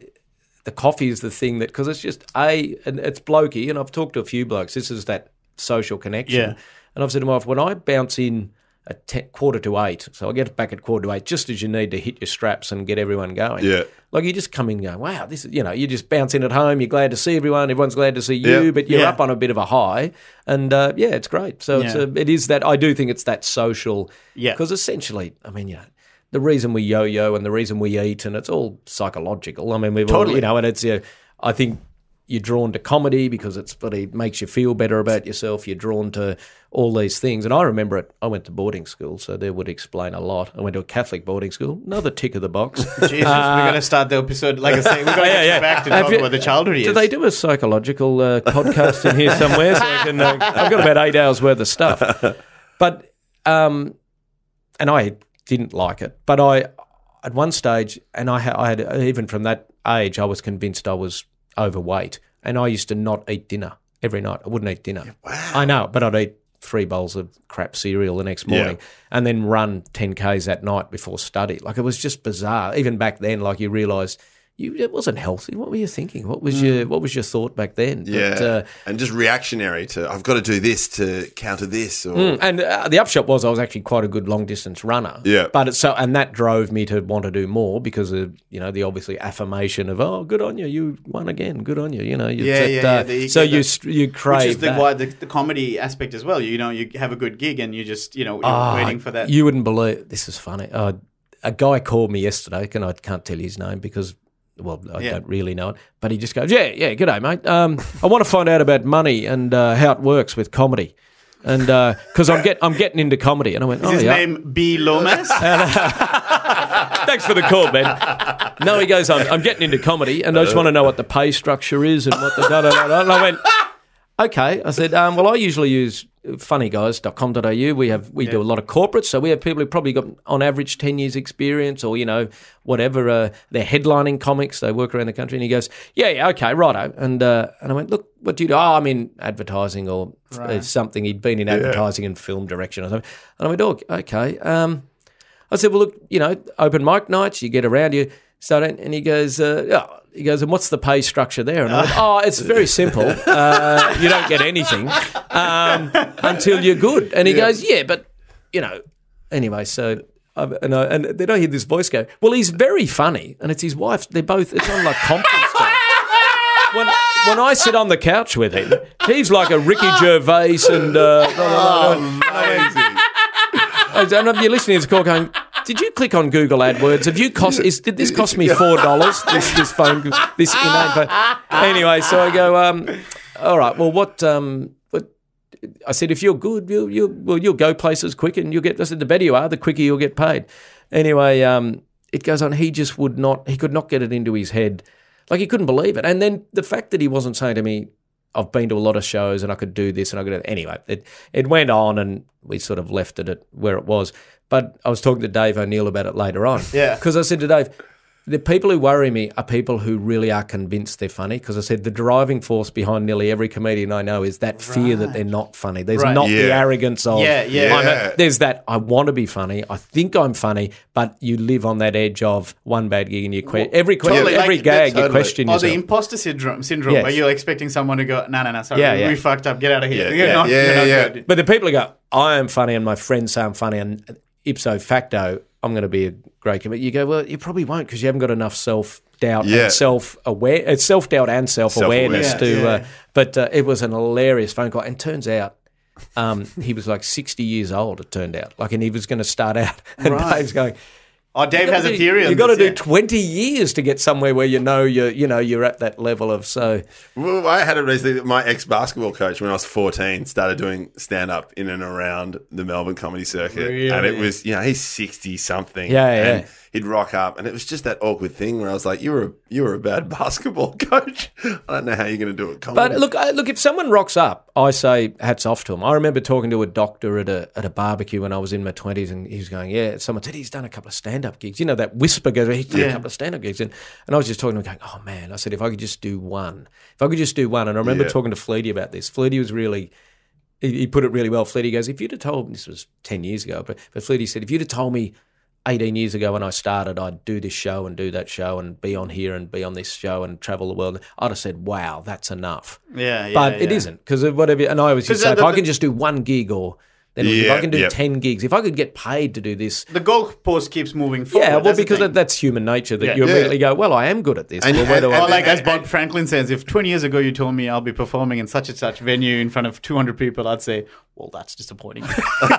the coffee is the thing that because it's just a and it's blokey, and I've talked to a few blokes. This is that social connection. Yeah. And I've said to my wife, when I bounce in at te- quarter to eight, so I get back at quarter to eight, just as you need to hit your straps and get everyone going. Yeah. Like you just come in and go, wow, this is, you know, you're just bounce in at home, you're glad to see everyone, everyone's glad to see you, Yeah. but you're Yeah. up on a bit of a high. And uh, yeah, it's great. So it's a, it is that, I do think it's that social. Yeah. Because essentially, I mean, you know, the reason we yo-yo and the reason we eat, and it's all psychological. I mean, we've all, Totally. you know, and it's, uh, I think you're drawn to comedy because it's but it makes you feel better about yourself. You're drawn to all these things. And I remember it. I went to boarding school, so that would explain a lot. I went to a Catholic boarding school. Another tick of the box. Jesus, we're gonna start the episode. Like I say, we're gonna Yeah, get yeah. back to talk you- about the childhood Do they do a psychological uh, podcast in here somewhere? So I can, uh, I've got about eight hours worth of stuff. But, um, and I didn't like it. But I, at one stage, and I, ha- I had, even from that age, I was convinced I was overweight. And I used to not eat dinner every night. I wouldn't eat dinner. Wow! I know, but I'd eat three bowls of crap cereal the next Yeah. morning and then run 10Ks at night before study. Like it was just bizarre. Even back then, like you realise you, it wasn't healthy. What were you thinking? What was your What was your thought back then? But, Yeah, uh, and just reactionary to I've got to do this to counter this, or and uh, the upshot was I was actually quite a good long distance runner. Yeah. But it's so, and that drove me to want to do more because of you know the obviously affirmation of oh good on you you won again good on you you know you Yeah, yeah, uh, yeah, the- so the- you st- you crave Which is the, why the, the comedy aspect as well. You know, you have a good gig and you just, you know, you're Ah, waiting for that. You wouldn't believe this is funny. Uh, a guy called me yesterday, and I can't tell his name because, well, I Yeah. don't really know it. But he just goes, "Yeah, yeah, good day, mate. Um, I want to find out about money and uh, how it works with comedy." And because I'm get I'm getting into comedy, and I went, is "Oh his yeah, name B. Lomas? thanks for the call, Ben." No, he goes, "I'm, I'm getting into comedy, and I just want to know what the pay structure is and what the da da da." da." And I went, Okay, I said, um, well, I usually use funnyguys.com.au. We have we do a lot of corporates, so we have people who probably got on average ten years experience, or you know whatever. Uh, they're headlining comics. They work around the country, and he goes, yeah, yeah, okay, righto. And uh, and I went, look, what do you do? Oh, I'm in advertising or uh, something. He'd been in advertising and film direction or something. And I went, oh, okay. Um, I said, well, look, you know, open mic nights, you get around, you it, and he goes, uh, yeah. He goes, and what's the pay structure there? And I went, oh, it's very simple. Uh, you don't get anything um, until you're good. And he goes, yeah, but you know, anyway. So, and, I, and then I hear this voice go, well, he's very funny, and it's his wife. They're both. It's on like conference. When, when I sit on the couch with him, he's like a Ricky Gervais and. Uh, I don't know if you're listening to this call going, did you click on Google AdWords? Have you cost? Is, did this cost me four dollars? This this phone, this. Anyway, so I go, um, all right. Well, what? Um, what? I said, if you're good, you'll you well you'll go places quick, and you'll get. I said, the better you are, the quicker you'll get paid. Anyway, um, it goes on. He just would not. He could not get it into his head. Like he couldn't believe it. And then the fact that he wasn't saying to me, I've been to a lot of shows and I could do this and I could Anyway, it, it went on and we sort of left it at where it was. But I was talking to Dave O'Neill about it later on. Yeah. Because I said to Dave, the people who worry me are people who really are convinced they're funny. Because I said the driving force behind nearly every comedian I know is that fear that they're not funny. There's Right. not the arrogance of Yeah, yeah. I'm a- there's that I want to be funny. I think I'm funny, but you live on that edge of one bad gig and you que- every que- totally, every like, gag you totally. question oh, Or yourself. the imposter syndrome, syndrome Yes. where you're expecting someone to go, no, no, no, sorry, Yeah, yeah. we fucked up, get out of here. Yeah, You're yeah, not, yeah, you're not yeah. good. But the people who go, I am funny, and my friends say I'm funny, and ipso facto, I'm going to be a great comedian. You go, well, you probably won't because you haven't got enough self doubt Yeah. and self aware, It's self doubt and self awareness to. yeah. Uh, but uh, it was an hilarious phone call, and turns out. Um, he was like 60 years old, it turned out. Like, and he was going to start out. And Right. Dave's going, Oh, Dave has a theory You've got to do yeah. 20 years to get somewhere where you know you're, you know, you're at that level of so. Well, I had it recently. My ex basketball coach, when I was 14, started doing stand up in and around the Melbourne comedy circuit. And it was, you know, he's 60 something. Yeah, yeah. And he'd rock up. And it was just that awkward thing where I was like, you were a, you were a bad basketball coach. I don't know how you're going to do it. Comedy. But look, I- look, if someone rocks up, I say hats off to him. I remember talking to a doctor at a at a barbecue when I was in my twenties, and he was going, "Yeah." Someone said he's done a couple of stand up gigs. You know that whisper goes, "He's done a couple of stand up gigs," and and I was just talking to him, going, "Oh man," I said, "If I could just do one, if I could just do one," and I remember Yeah. talking to Fleety about this. Fleety was really. He he put it really well. Fleety goes, if you'd have told me, this was ten years ago, but but Fleety said, if you'd have told me 18 years ago when I started, I'd do this show and do that show and be on here and be on this show and travel the world. I'd have said, wow, that's enough. Yeah, yeah, but it yeah. isn't because of whatever. And I always say, the- if I can just do one gig or then if I can do yeah. 10 gigs, if I could get paid to do this. The goalpost keeps moving forward. Yeah, well, that's because that, that's human nature that Yeah. you Yeah. immediately go, well, I am good at this. And- well, where do and- I Or like and- as Bob Franklin says, if 20 years ago you told me I'll be performing in such and such venue in front of 200 people, I'd say, well, that's disappointing. well,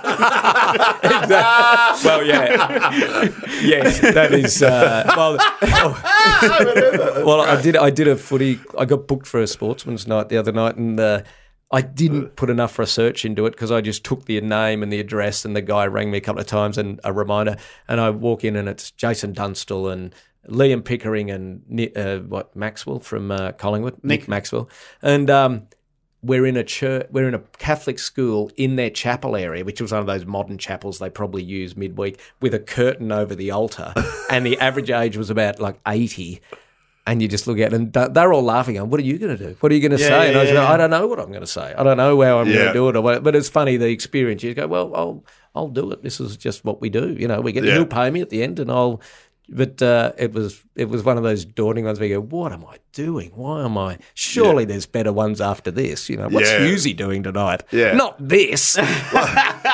yeah, yes, that is. Uh, well, well, I did. I did a footy. I got booked for a sportsman's night the other night, and uh, I didn't put enough research into it because I just took the name and the address, and the guy rang me a couple of times and a reminder, and I walk in and it's Jason Dunstall and. Liam Pickering and uh, what Maxwell from uh, Collingwood, Nick, Nick. Maxwell, and um, we're in a church, we're in a Catholic school in their chapel area, which was one of those modern chapels they probably use midweek, with a curtain over the altar, and the average age was about like eighty. And you just look at it and they're all laughing. Going, "What are you going to do? What are you going to Yeah, say?" yeah, and I was yeah, yeah. "I don't know what I'm going to say. I don't know how I'm going to do it." Or what. But it's funny the experience. You go, "Well, I'll I'll do it. This is just what we do. You know, we get he'll pay me at the end, and I'll." But uh, it was it was one of those dawning ones where you go, "What am I doing? Why am I? Surely there's better ones after this. You know, what's Yeah. Hughesy doing tonight? Yeah. Not this.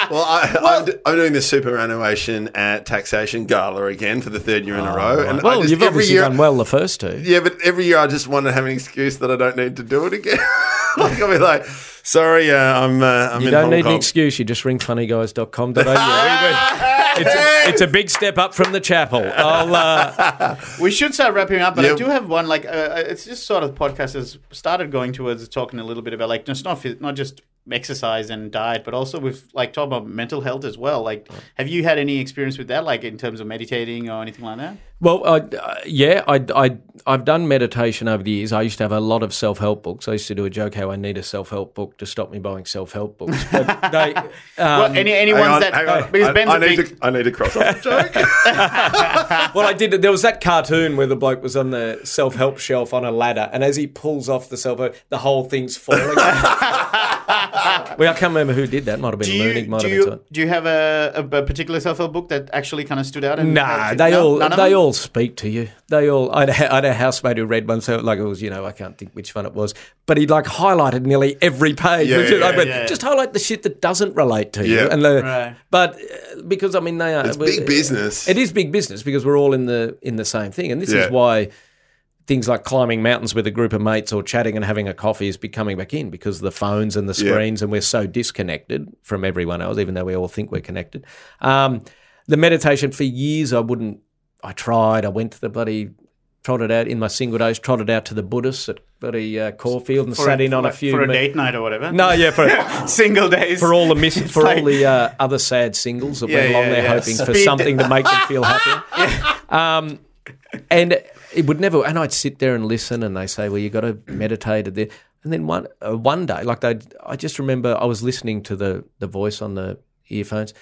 Well, I, I'm, d- I'm doing the superannuation at taxation gala again for the third year in a row. And Oh, well, just, you've obviously year, done well the first two. Yeah, but every year I just want to have an excuse that I don't need to do it again. like I'll be like, sorry, uh, I'm uh, I'm You in don't Hong need an excuse. You just ring funnyguys.com.au. it's, a, it's a big step up from the chapel. I'll, uh, we should start wrapping up, but I do have one. Like, uh, it's just sort of podcast has started going towards talking a little bit about like just not not just exercise and diet, but also with like talk about mental health as well. Like, have you had any experience with that, like in terms of meditating or anything like that? well, I, uh, yeah, I, I, I've done meditation over the years. I used to have a lot of self help books. I used to do a joke how I need a self help book to stop me buying self help books. But they, um, well, any any ones on, that on. because I, Ben's I a need big, to I need to cross off the joke. well, I did. There was that cartoon where the bloke was on the self help shelf on a ladder, and as he pulls off the self help, the whole thing's falling. well, I can't remember who did that. Might have been do you. Might do, have been. you, do you have a, a, a particular self help book that actually kind of stood out? And Nah, they No? all they all speak to you. They all. I had, a, I had a housemate who read one, so like it was, you know, I can't think which one it was, but he'd like highlighted nearly every page. Yeah, yeah, I yeah. Just highlight the shit that doesn't relate to you, Yeah. and the, Right. but uh, because I mean they are It's big business. It is big business because we're all in the in the same thing, and this is why things like climbing mountains with a group of mates or chatting and having a coffee is becoming back in because the phones and the Yeah. screens and we're so disconnected from everyone else, even though we all think we're connected. Um, the meditation for years, I wouldn't. I tried. I went to the bloody trotted out in my single days. Trotted out to the Buddhists at bloody uh, Caulfield and For sat in on a few. for a me- date night or whatever. No, yeah, for single days for all the miss, for like- all the uh, other sad singles that Yeah, went along yeah, there yeah. hoping for something to make them feel happier. um, and it would never. And I'd sit there and listen, and they say, "Well, you got to meditate." And then, and then one uh, one day, like they, I just remember I was listening to the the voice on the earphones,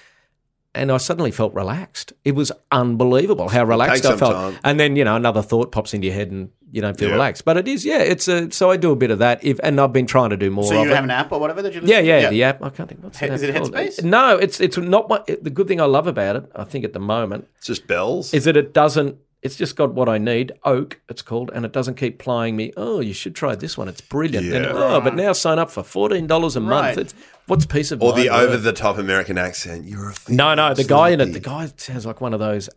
and I suddenly felt relaxed. It was unbelievable how relaxed I felt. time. And then you know another thought pops into your head, and you don't feel Yeah. relaxed. But it is, yeah. It's a so I do a bit of that. If and I've been trying to do more. So you it. have an app or whatever that you Yeah, yeah, to? the app. I can't think. What's He- is it called? Headspace? No, it's it's not. What, the good thing I love about it, I think at the moment, It's just bells. is that it doesn't. It's just got what I need. Oak, it's called, and it doesn't keep plying me. Oh, you should try this one. It's brilliant. And, Yeah. oh, but now sign up for fourteen dollars a month. Right. It's what's piece of or the over the top American accent. You're a No, no, the guy in it. The guy sounds like one of those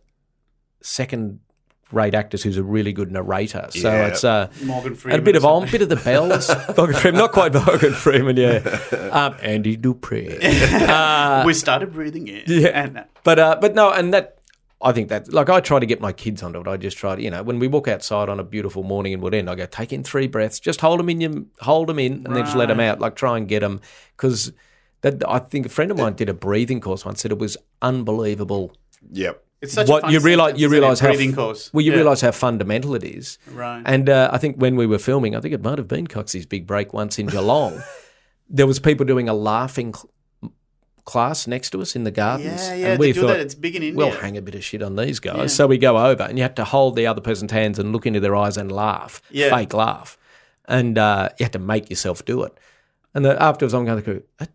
second-rate actors who's a really good narrator. So Yeah. it's uh, Morgan Freeman. a bit of or on, bit of the bells. Morgan Freeman, not quite Morgan Freeman, yeah. Um, Andy Dupree. something. we started breathing in. Yeah. And, uh, But uh, but no, and that I think that like I try to get my kids onto it. I just try to you know when we walk outside on a beautiful morning in Woodend, I go take in three breaths, just hold them in your hold them in, and then just let them out. Like try and get them because that I think a friend of mine did a breathing course once. Said it was unbelievable. Yep. it's such what a fun you realize you realize how breathing course. well you Yeah. realize how fundamental it is. Right. And uh, I think when we were filming, I think it might have been Coxy's Big Break once in Geelong. there was people doing a laughing cl- class next to us in the gardens. Yeah, yeah, and they we do thought, that. It's big in India. We'll hang a bit of shit on these guys. So we go over, and you had to hold the other person's hands and look into their eyes and laugh, Yeah. fake laugh, and uh, you had to make yourself do it. And the, afterwards, I'm going to go. That,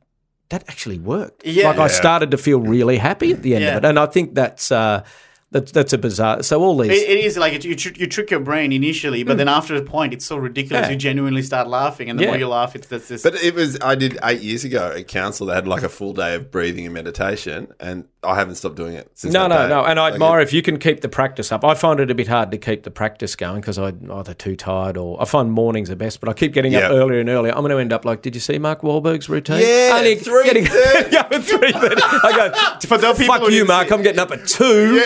that actually worked. Yeah. like I started to feel really happy at the end Yeah. of it, and I think that's uh, that's that's a bizarre. So all these. It, it is like it, you, tr- you trick your brain initially, but hmm. then after a point, it's so ridiculous. Yeah. You genuinely start laughing, and the Yeah. more you laugh, it's this. this But it was I did eight years ago at council. They had like a full day of breathing and meditation, and I haven't stopped doing it since. No, that no, day. no. And I Like, admire if you can keep the practice up. I find it a bit hard to keep the practice going because I'm either too tired or I find mornings are best, but I keep getting Yeah. up earlier and earlier. I'm going to end up like, did you see Mark Wahlberg's routine? Yeah, Only 3:30. getting up at 3:30. I go, For those people fuck who you, didn't Mark. see- I'm getting up at 2.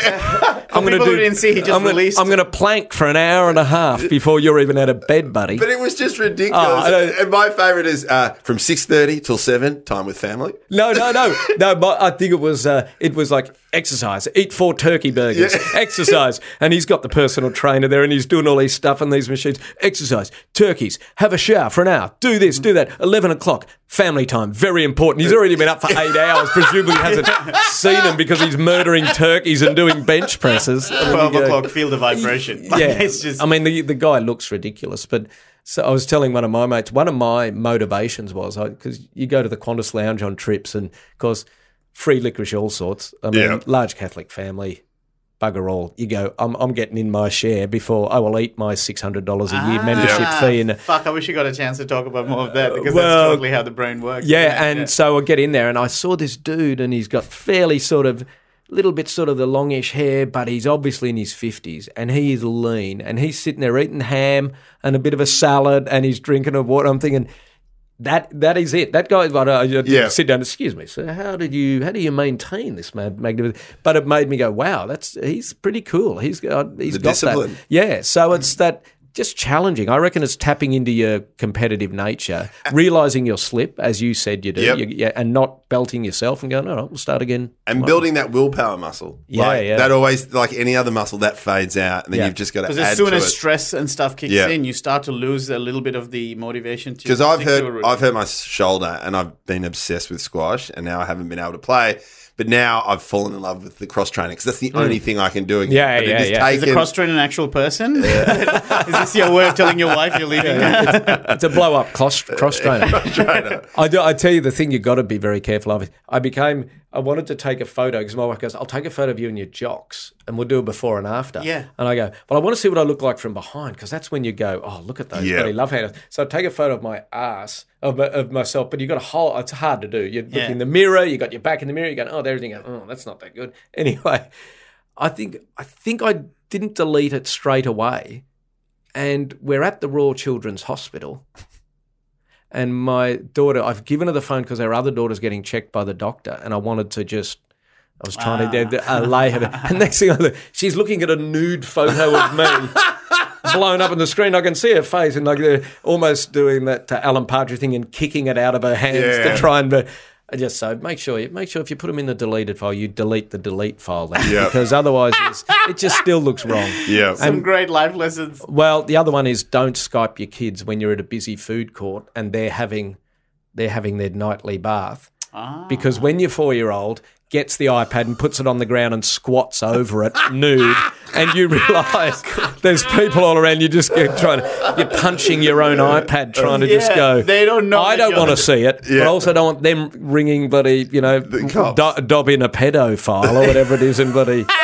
I'm gonna people who didn't see, he just I'm gonna, released- I'm going to plank for an hour and a half before you're even out of bed, buddy. But it was just ridiculous. Oh, and my favourite is uh, from six thirty till seven, time with family. No, no, no, no. But I think it was uh, it was like exercise. Eat four turkey burgers. Exercise, and he's got the personal trainer there, and he's doing all these stuff on these machines. Exercise, turkeys. Have a shower for an hour. Do this, do that. Eleven o'clock, family time. Very important. He's already been up for eight hours. Presumably hasn't seen him because he's murdering turkeys and doing bench presses. And Twelve go, o'clock, feel the vibration. Like, yeah, it's just. I mean, the the guy looks ridiculous, but so I was telling one of my mates, one of my motivations was because you go to the Qantas Lounge on trips, and of course, free licorice, all sorts. I mean, Yeah. large Catholic family, bugger all. You go, I'm I'm getting in my share before I will eat my six hundred dollars a year membership Ah, fee. And fuck, I wish you got a chance to talk about more of that because Well, that's totally how the brain works. Yeah, isn't it? and so I get in there and I saw this dude and he's got fairly sort of little bit sort of the longish hair, but he's obviously in his fifties and he is lean and he's sitting there eating ham and a bit of a salad and he's drinking a water. I'm thinking that that is it. That guy, but I Yeah. sit down. Excuse me, So How did you? How do you maintain this magnificent? But it made me go, wow, that's he's pretty cool. He's got he's The got discipline. that. Yeah. So it's that just challenging. I reckon it's tapping into your competitive nature, realizing your slip, as you said you do, Yep. you, yeah, and not belting yourself and going, all right, we'll start again. And building that willpower muscle. Yeah, like, yeah. That always, like any other muscle, that fades out, and then Yeah. you've just got to Because as soon to as it. stress and stuff kicks Yeah. in, you start to lose a little bit of the motivation to. Because I've stick to a heard. I've hurt my shoulder, and I've been obsessed with squash, and now I haven't been able to play. But now I've fallen in love with the cross training because that's the only thing I can do. Again. Mm. Yeah, But it yeah, has yeah. Is the cross trainer an actual person? Is this your way of telling your wife you're leaving? It's a blow up cross, cross trainer. I, do, I tell you the thing you've got to be very careful of. I became, I wanted to take a photo because my wife goes, I'll take a photo of you in your jocks and we'll do a before and after. Yeah. And I go, well, I want to see what I look like from behind because that's when you go, oh, look at those Yeah. bloody love handles. So I take a photo of my ass, of, of myself, but you've got a hold, it's hard to do. You're Yeah. in the mirror, you got your back in the mirror, you go, oh, there's everything. Oh, that's not that good. Anyway, I think, I think I didn't delete it straight away and we're at the Royal Children's Hospital. And my daughter, I've given her the phone because her other daughter's getting checked by the doctor, and I wanted to just. I was trying to uh, lay her. And next thing I look, she's looking at a nude photo of me, blown up on the screen. I can see her face, and like they're almost doing that uh, Alan Partridge thing and kicking it out of her hands Yeah. to try and. But I just so make sure you make sure if you put them in the deleted file, you delete the delete file then, Yeah. because otherwise it's, it just still looks wrong. Yeah. Some great life lessons. Well, the other one is don't Skype your kids when you're at a busy food court and they're having they're having their nightly bath. because when you're four year old gets the iPad and puts it on the ground and squats over it nude, and you realise there's people all around you just get, trying to, you're punching your own iPad trying to just go. they don't know I don't want to see it, but Yeah. I also don't want them ringing bloody, you know, do, dob in a pedophile or whatever it is, and bloody.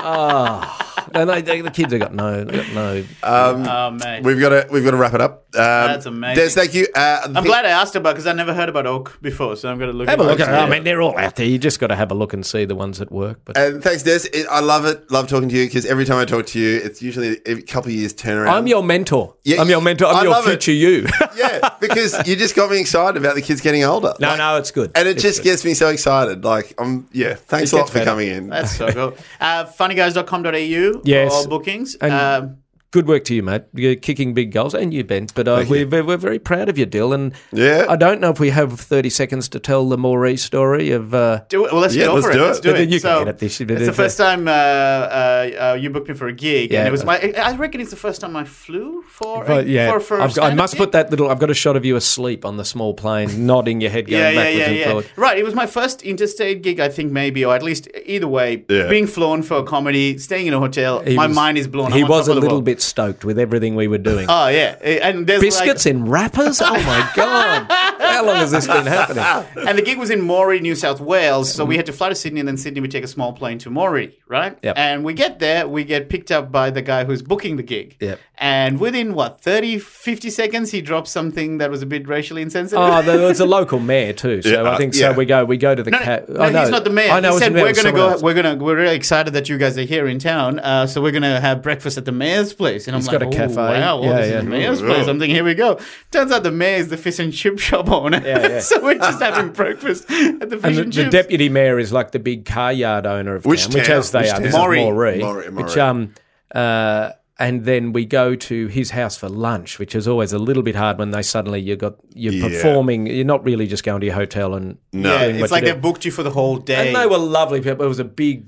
Ah, and they, they, the kids have got no, they got no. Oh, mate. We've got to we've got to wrap it up. Um, That's amazing. Des, thank you. Uh, I'm glad I asked about because I never heard about Oak before, so I'm going to look Have a look it. at it. I mean, they're all out there. You just got to have a look and see the ones that work. But And thanks, Des. It, I love it. Love talking to you because every time I talk to you, it's usually a couple of years turnaround. I'm your mentor. Yeah, I'm your mentor. I'm I your love it. future you. yeah, because you just got me excited about the kids getting older. no, Like, no, it's good. and it It's just good. gets me so excited. Like, I'm yeah. Thanks It a lot for better. coming in. That's so cool. Uh, funnyguys.com.au Yes. for all bookings. And- Um, good work to you, mate. You're kicking big goals, and you, Ben. But uh, we're, you. we're, we're very proud of you, Dill. And Yeah. I don't know if we have 30 seconds to tell the Moree story of. Uh, do it. Well, let's Yeah, go let's for do it. it. Let's do But it. you can so, edit this, but it's the it's- first time uh, uh, uh, you booked me for a gig, Yeah. and it was my. I reckon it's the first time I flew for. a, yeah, for, for a I've I must gig. put that little. I've got a shot of you asleep on the small plane, nodding your head, going Yeah, yeah, backwards yeah, and yeah. forward. Right. It was my first interstate gig, I think, maybe, or at least either way. Yeah. Being flown for a comedy, staying in a hotel, He my was- mind is blown. He I'm was a little world. Bit stoked with everything we were doing. Oh yeah, and there's Biscuits in wrappers? Oh my god! How long has this been happening? And the gig was in Moree, New South Wales, so we had to fly to Sydney, and then Sydney we take a small plane to Moree, right? Yep. And we get there, we get picked up by the guy who's booking the gig. Yep. And within what 30, 50 seconds, he drops something that was a bit racially insensitive. Oh, there was a local mayor too. So Yeah, I think yeah. so. We go, we go to the No, no, cat. no, he's not the mayor. I know. he said mayor, we're gonna go. else. We're gonna. We're really excited that you guys are here in town. Uh, so we're gonna have breakfast at the mayor's place. And I'm He's like, got a oh, cafe. Wow, Yeah, yeah, this yeah. is the mayor's place. yeah. I'm thinking, here we go. Turns out the mayor is the fish and chip shop owner. Yeah, yeah. so we're just having breakfast at the fish And and, the, the deputy mayor is like the big car yard owner of Which town, which as they Which are, town? this is Moree. Moree, Moree, which um uh and then we go to his house for lunch, which is always a little bit hard when they suddenly you got you're Yeah. performing. You're not really just going to your hotel and No. yeah, doing what it's like they've booked you for the whole day. And they were lovely people. It was a big,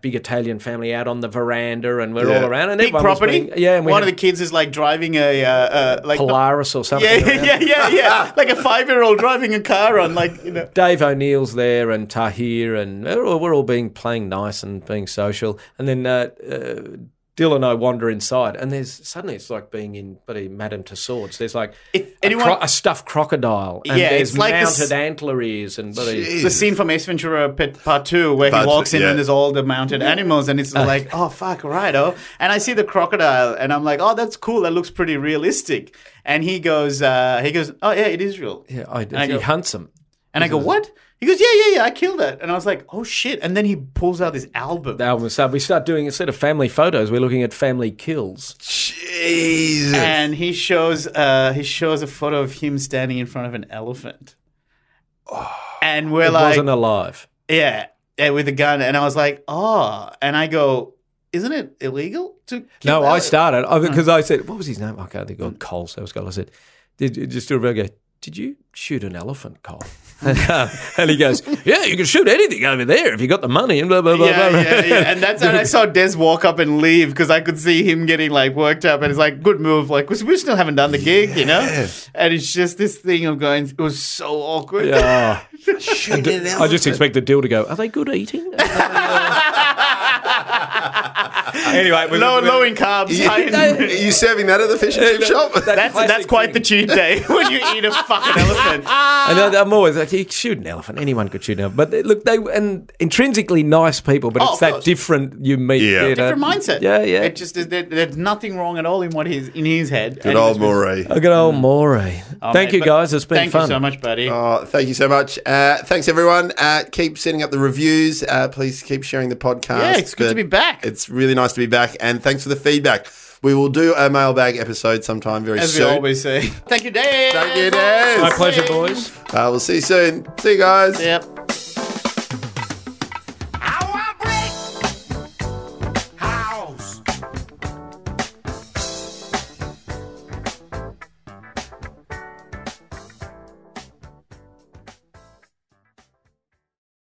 big Italian family out on the veranda, and we're Yeah. all around. And big everyone property. being- yeah, and we one had of the kids is like driving a uh, uh, like Polaris or something. yeah, yeah, yeah, yeah, like a five year old driving a car on like you know. Dave O'Neill's there and Tahir, and we're all, we're all being playing nice and being social. And then uh, uh, Dill and I wander inside, and there's suddenly it's like being in bloody Madame Tussauds. There's like If a, anyone- cro- a stuffed crocodile, and Yeah, there's it's like mounted this- antler ears and bloody. The scene from Ace Ventura Pet Part Two where Part he walks in yeah. and there's all the mounted animals and it's like, oh fuck, right, oh. And I see the crocodile and I'm like, oh, that's cool. That looks pretty realistic. And he goes, uh, he goes, oh yeah, it is real. Yeah, I, I he hunts them. And I go, what? He goes, yeah, yeah, yeah, I killed it. And I was like, oh shit. And then he pulls out this album. The album start. We start doing instead of family photos, we're looking at family kills. Jesus. and he shows uh, he shows a photo of him standing in front of an elephant. And we're It like, wasn't alive. yeah, yeah, with a gun. And I was like, oh. And I go, isn't it illegal to? kill No, I started because I said, "What was his name?" I can't think of. Cole Sales Guy. I said, "Did you just do a go? Did you shoot an elephant, Cole?" and he goes, "Yeah, you can shoot anything over there if you got the money." And blah blah blah. Yeah, blah. yeah, yeah. And that's when I saw Des walk up and leave because I could see him getting like worked up. And it's like, good move. Like, 'cause we still haven't done the gig, you know? And it's just this thing of going, it was so awkward. Yeah. Shooting an I just expect the deal to go. Are they good eating? anyway, it was- low, low in carbs. high in- Are you serving that at the fish and chip shop? That's, that's quite thing. the cheat day when you eat a fucking elephant. And I- I'm always like, you could shoot an elephant. Anyone could shoot an elephant. But they- look, they and intrinsically nice people, but Oh, it's that course. different you meet. Yeah. you know. Different mindset. Yeah, yeah. It just there, there's nothing wrong at all in what he's in his head. Good old Moree. Oh, good old Moree. Oh, Thank mate, you, guys. It's been thank fun. you so much, buddy. Oh, thank you so much. Uh, thanks, everyone. Uh, keep sending up the reviews. Uh, please keep sharing the podcast. Yeah, it's good to be back. It's really nice to be back. And thanks for the feedback. We will do a mailbag episode sometime very As we soon. always say. Thank you, Dave. Thank you, Dave. My pleasure, boys. Uh, we'll see you soon. See you guys. Yep.